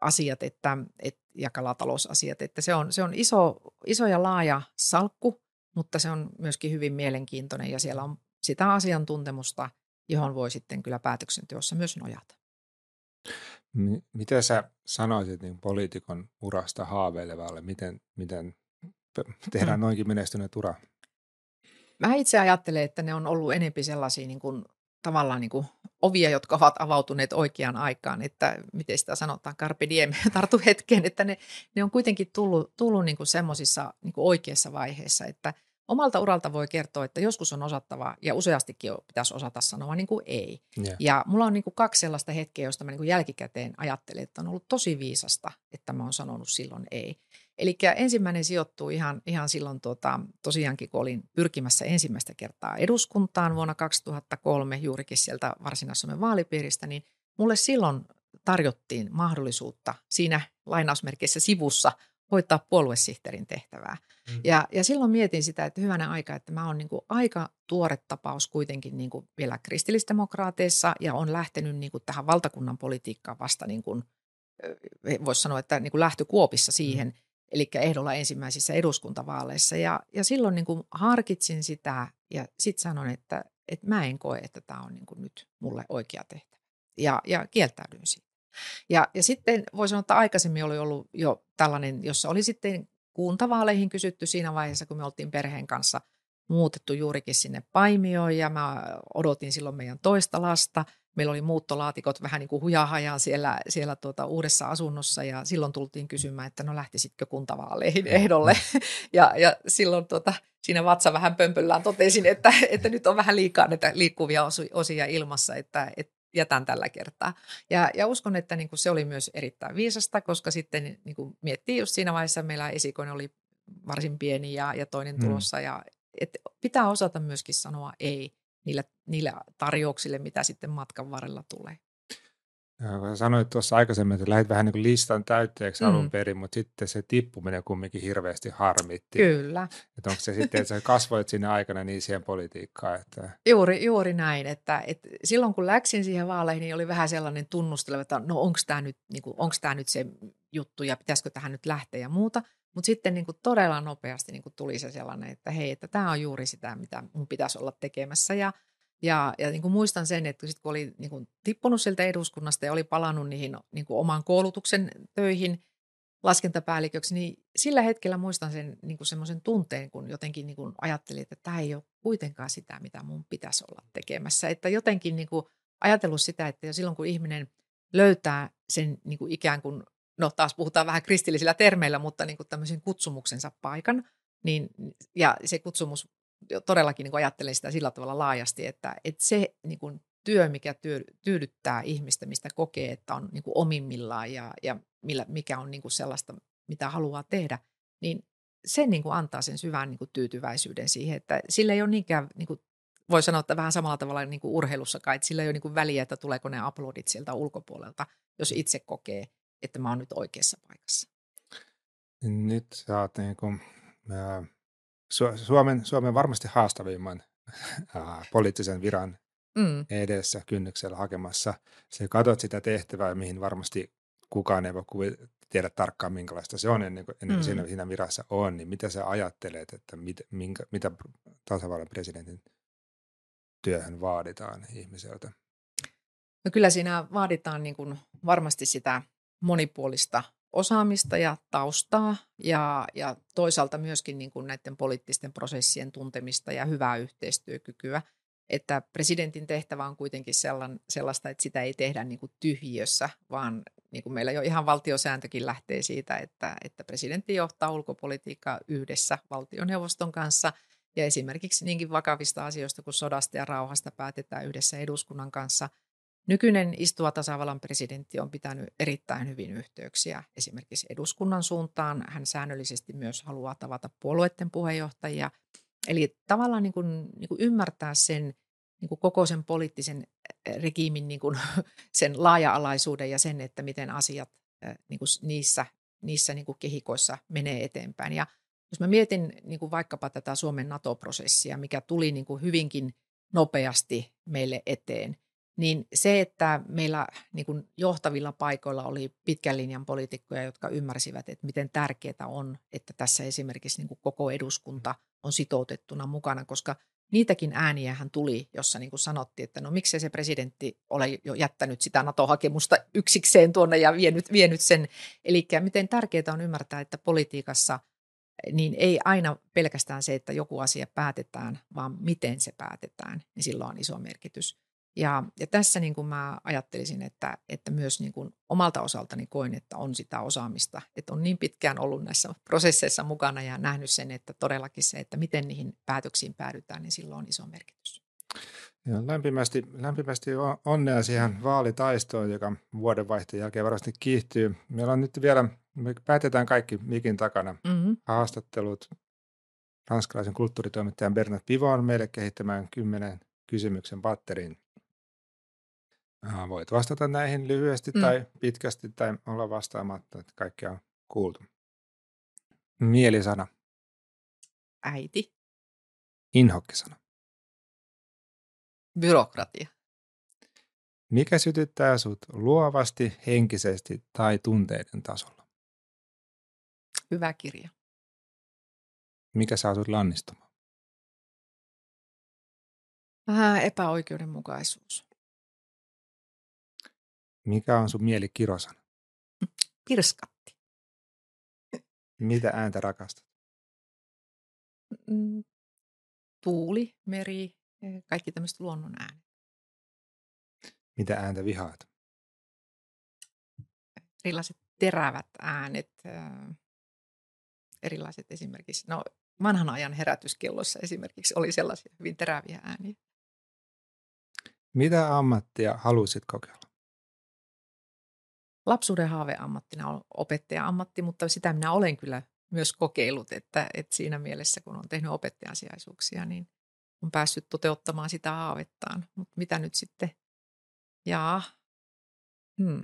asiat että, et, ja kalatalousasiat. Että se on, se on iso, iso ja laaja salkku, mutta se on myöskin hyvin mielenkiintoinen ja siellä on sitä asiantuntemusta, johon voi sitten kyllä päätöksenteossa myös nojata. Mitä sä sanoisit niin poliitikon urasta haaveilevalle? Miten, miten tehdään mm. noinkin menestyneet ura? Mä itse ajattelen, että ne on ollut enempi sellaisia niin kuin, tavallaan niin kuin ovia, jotka ovat avautuneet oikeaan aikaan, että miten sitä sanotaan, carpe diem, (laughs) tartu hetkeen, että ne, ne on kuitenkin tullut, tullut niin semmoisissa niin oikeassa vaiheessa, että – omalta uralta voi kertoa, että joskus on osattava ja useastikin pitäisi osata sanoa niin kuin ei. Yeah. Ja mulla on niin kuin kaksi sellaista hetkeä, joista mä niin kuin jälkikäteen ajattelen, että on ollut tosi viisasta, että mä oon sanonut silloin ei. Eli ensimmäinen sijoittuu ihan, ihan silloin tuota, tosiaankin, kun olin pyrkimässä ensimmäistä kertaa eduskuntaan vuonna 2003 juurikin sieltä Varsinais-Suomen vaalipiiristä, niin mulle silloin tarjottiin mahdollisuutta siinä lainausmerkeissä sivussa hoitaa puoluesihteerin tehtävää. Mm. Ja, ja silloin mietin sitä, että hyvänä aika, että mä oon niin kuin aika tuore tapaus kuitenkin niin kuin vielä kristillisdemokraateissa ja on lähtenyt niin kuin tähän valtakunnan politiikkaan vasta niin kuin, voisi sanoa, että niin kuin lähtökuopissa siihen, mm. eli ehdolla ensimmäisissä eduskuntavaaleissa. Ja, ja silloin niin kuin harkitsin sitä ja sitten sanoin, että, että mä en koe, että tämä on niin kuin nyt mulle oikea tehtävä. Ja, ja kieltäydyin siitä. Ja, ja sitten voi sanoa, että aikaisemmin oli ollut jo tällainen, jossa oli sitten kuntavaaleihin kysytty siinä vaiheessa, kun me oltiin perheen kanssa muutettu juurikin sinne Paimioon ja mä odotin silloin meidän toista lasta. Meillä oli muuttolaatikot vähän niin kuin hujahajaa siellä, siellä tuota uudessa asunnossa ja silloin tultiin kysymään, että no lähtisitkö kuntavaaleihin ehdolle. (laughs) Ja, ja silloin tuota, siinä vatsa vähän pömpöllään totesin, että, että nyt on vähän liikaa näitä liikkuvia osia ilmassa, että, että jätän tällä kertaa. Ja, ja uskon, että niin kuin se oli myös erittäin viisasta, koska sitten niin kuin miettii just siinä vaiheessa, meillä esikoinen oli varsin pieni ja, ja toinen mm. tulossa. Ja, et pitää osata myöskin sanoa ei niille, niille tarjouksille, mitä sitten matkan varrella tulee. Sanoit tuossa aikaisemmin, että lähdit vähän niin kuin listan täytteeksi mm. alun perin, mutta sitten se tippuminen kumminkin hirveästi harmitti. Kyllä. Että onko se sitten, että sä kasvoit sinne aikana niin siihen politiikkaan? Että... Juuri, juuri näin, että, että silloin kun läksin siihen vaaleihin, niin oli vähän sellainen tunnusteleva, että no onko tämä nyt, niin kuin, nyt se juttu ja pitäisikö tähän nyt lähteä ja muuta. Mutta sitten niin kuin todella nopeasti niin kuin tuli se sellainen, että hei, että tämä on juuri sitä, mitä mun pitäisi olla tekemässä ja – ja, ja niin kuin muistan sen, että sit kun oli niin kuin tippunut sieltä eduskunnasta ja oli palannut niihin niin kuin oman koulutuksen töihin laskentapäälliköksi, niin sillä hetkellä muistan sen niin kuin semmoisen tunteen, kun jotenkin niin kuin ajattelin, että tämä ei ole kuitenkaan sitä, mitä mun pitäisi olla tekemässä. Että jotenkin niin kuin ajatellut sitä, että jo silloin kun ihminen löytää sen niin kuin ikään kuin, no taas puhutaan vähän kristillisillä termeillä, mutta niin kuin tämmöisen kutsumuksensa paikan, niin, ja se kutsumus todellakin niin ajattelen sitä sillä tavalla laajasti, että, että se niin kuin työ, mikä työ, tyydyttää ihmistä, mistä kokee, että on niin kuin omimmillaan ja, ja millä, mikä on niin kuin sellaista, mitä haluaa tehdä, niin se niin kuin antaa sen syvän niin kuin tyytyväisyyden siihen, että sillä ei ole niinkään, niin kuin voi sanoa, että vähän samalla tavalla niin kuin urheilussakaan, että sillä ei ole niin kuin väliä, että tuleeko ne aplodit sieltä ulkopuolelta, jos itse kokee, että mä oon nyt oikeassa paikassa. Nyt sä oot niin kuin, äh, Suomen, Suomen varmasti haastavimman (laughs) poliittisen viran mm. edessä kynnyksellä hakemassa. Se katsot sitä tehtävää, mihin varmasti kukaan ei voi tiedä tarkkaan, minkälaista se on ennen kuin, ennen kuin mm. siinä, siinä virassa on, niin mitä sä ajattelet, että mit, minkä, mitä tasavallan presidentin työhön vaaditaan ihmiseltä? No kyllä siinä vaaditaan niin kuin varmasti sitä monipuolista osaamista ja taustaa ja, ja toisaalta myöskin niin kuin näiden poliittisten prosessien tuntemista ja hyvää yhteistyökykyä. että presidentin tehtävä on kuitenkin sellaista, että sitä ei tehdä niin kuin tyhjiössä, vaan niin kuin meillä jo ihan valtiosääntökin lähtee siitä, että, että presidentti johtaa ulkopolitiikkaa yhdessä valtioneuvoston kanssa – ja esimerkiksi niinkin vakavista asioista kuin sodasta ja rauhasta päätetään yhdessä eduskunnan kanssa. Nykyinen istuva tasavallan presidentti on pitänyt erittäin hyvin yhteyksiä esimerkiksi eduskunnan suuntaan. Hän säännöllisesti myös haluaa tavata puolueiden puheenjohtajia. Eli tavallaan niin kuin, niin kuin ymmärtää sen niin kuin koko sen poliittisen regiimin niin kuin (laughs) sen laaja-alaisuuden ja sen, että miten asiat niin kuin niissä, niissä niin kuin kehikoissa menee eteenpäin. Ja jos mä mietin niin kuin vaikkapa tätä Suomen NATO-prosessia, mikä tuli niin kuin hyvinkin nopeasti meille eteen, niin se, että meillä niin kuin johtavilla paikoilla oli pitkän linjan poliitikkoja, jotka ymmärsivät, että miten tärkeää on, että tässä esimerkiksi niin kuin koko eduskunta on sitoutettuna mukana, koska niitäkin ääniä hän tuli, jossa niin kuin sanottiin, että no miksei se presidentti ole jo jättänyt sitä NATO-hakemusta yksikseen tuonne ja vienyt, vienyt sen. Eli miten tärkeää on ymmärtää, että politiikassa – niin ei aina pelkästään se, että joku asia päätetään, vaan miten se päätetään, niin sillä on iso merkitys. Ja, ja tässä niin kuin mä ajattelisin, että, että myös niin kuin omalta osaltani koin, että on sitä osaamista, että on niin pitkään ollut näissä prosesseissa mukana ja nähnyt sen, että todellakin se, että miten niihin päätöksiin päädytään, niin sillä on iso merkitys. Ja lämpimästi, lämpimästi onnea siihen vaalitaistoon, joka vuodenvaihteen jälkeen varmasti kiihtyy. Meillä on nyt vielä me päätetään kaikki mikin takana. Mm-hmm. Haastattelut ranskalaisen kulttuuritoimittajan Bernard Pivon meille kehittämään kymmenen kysymyksen batterin. Voit vastata näihin lyhyesti mm. tai pitkästi tai olla vastaamatta, että kaikkea on kuultu. Mielisana. Äiti. Inhokkisana. Byrokratia. Mikä sytyttää sut luovasti, henkisesti tai tunteiden tasolla? Hyvä kirja. Mikä saa sinut lannistumaan? Vähän epäoikeudenmukaisuus. Mikä on sun mieli kirosana? Pirskatti. Mitä ääntä rakastat? Mm, tuuli, meri, kaikki tämmöiset luonnon äänet. Mitä ääntä vihaat? Erilaiset terävät äänet, erilaiset esimerkiksi, no vanhan ajan herätyskellossa esimerkiksi oli sellaisia hyvin teräviä ääniä. Mitä ammattia haluaisit kokeilla? Lapsuuden haaveammattina on opettaja-ammatti, mutta sitä minä olen kyllä myös kokeillut, että, että siinä mielessä kun on tehnyt opettajan sijaisuuksia, niin on päässyt toteuttamaan sitä haavettaan. Mutta mitä nyt sitten? Jaa, hmm.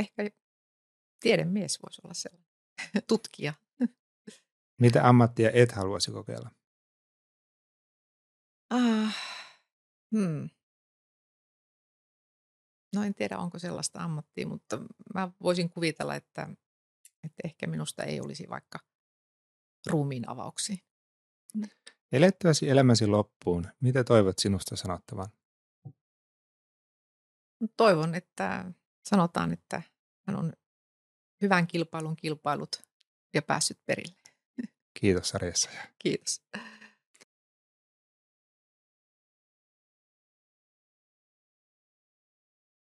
ehkä tiedemies voisi olla sellainen, (laughs) tutkija. Mitä ammattia et haluaisi kokeilla? Ah, hmm. No en tiedä, onko sellaista ammattia, mutta mä voisin kuvitella, että, että ehkä minusta ei olisi vaikka ruumiin avauksia. Elettyäsi elämäsi loppuun, mitä toivot sinusta sanottavan? Toivon, että sanotaan, että hän on hyvän kilpailun kilpailut ja päässyt perille. Kiitos Sarjassa. Kiitos.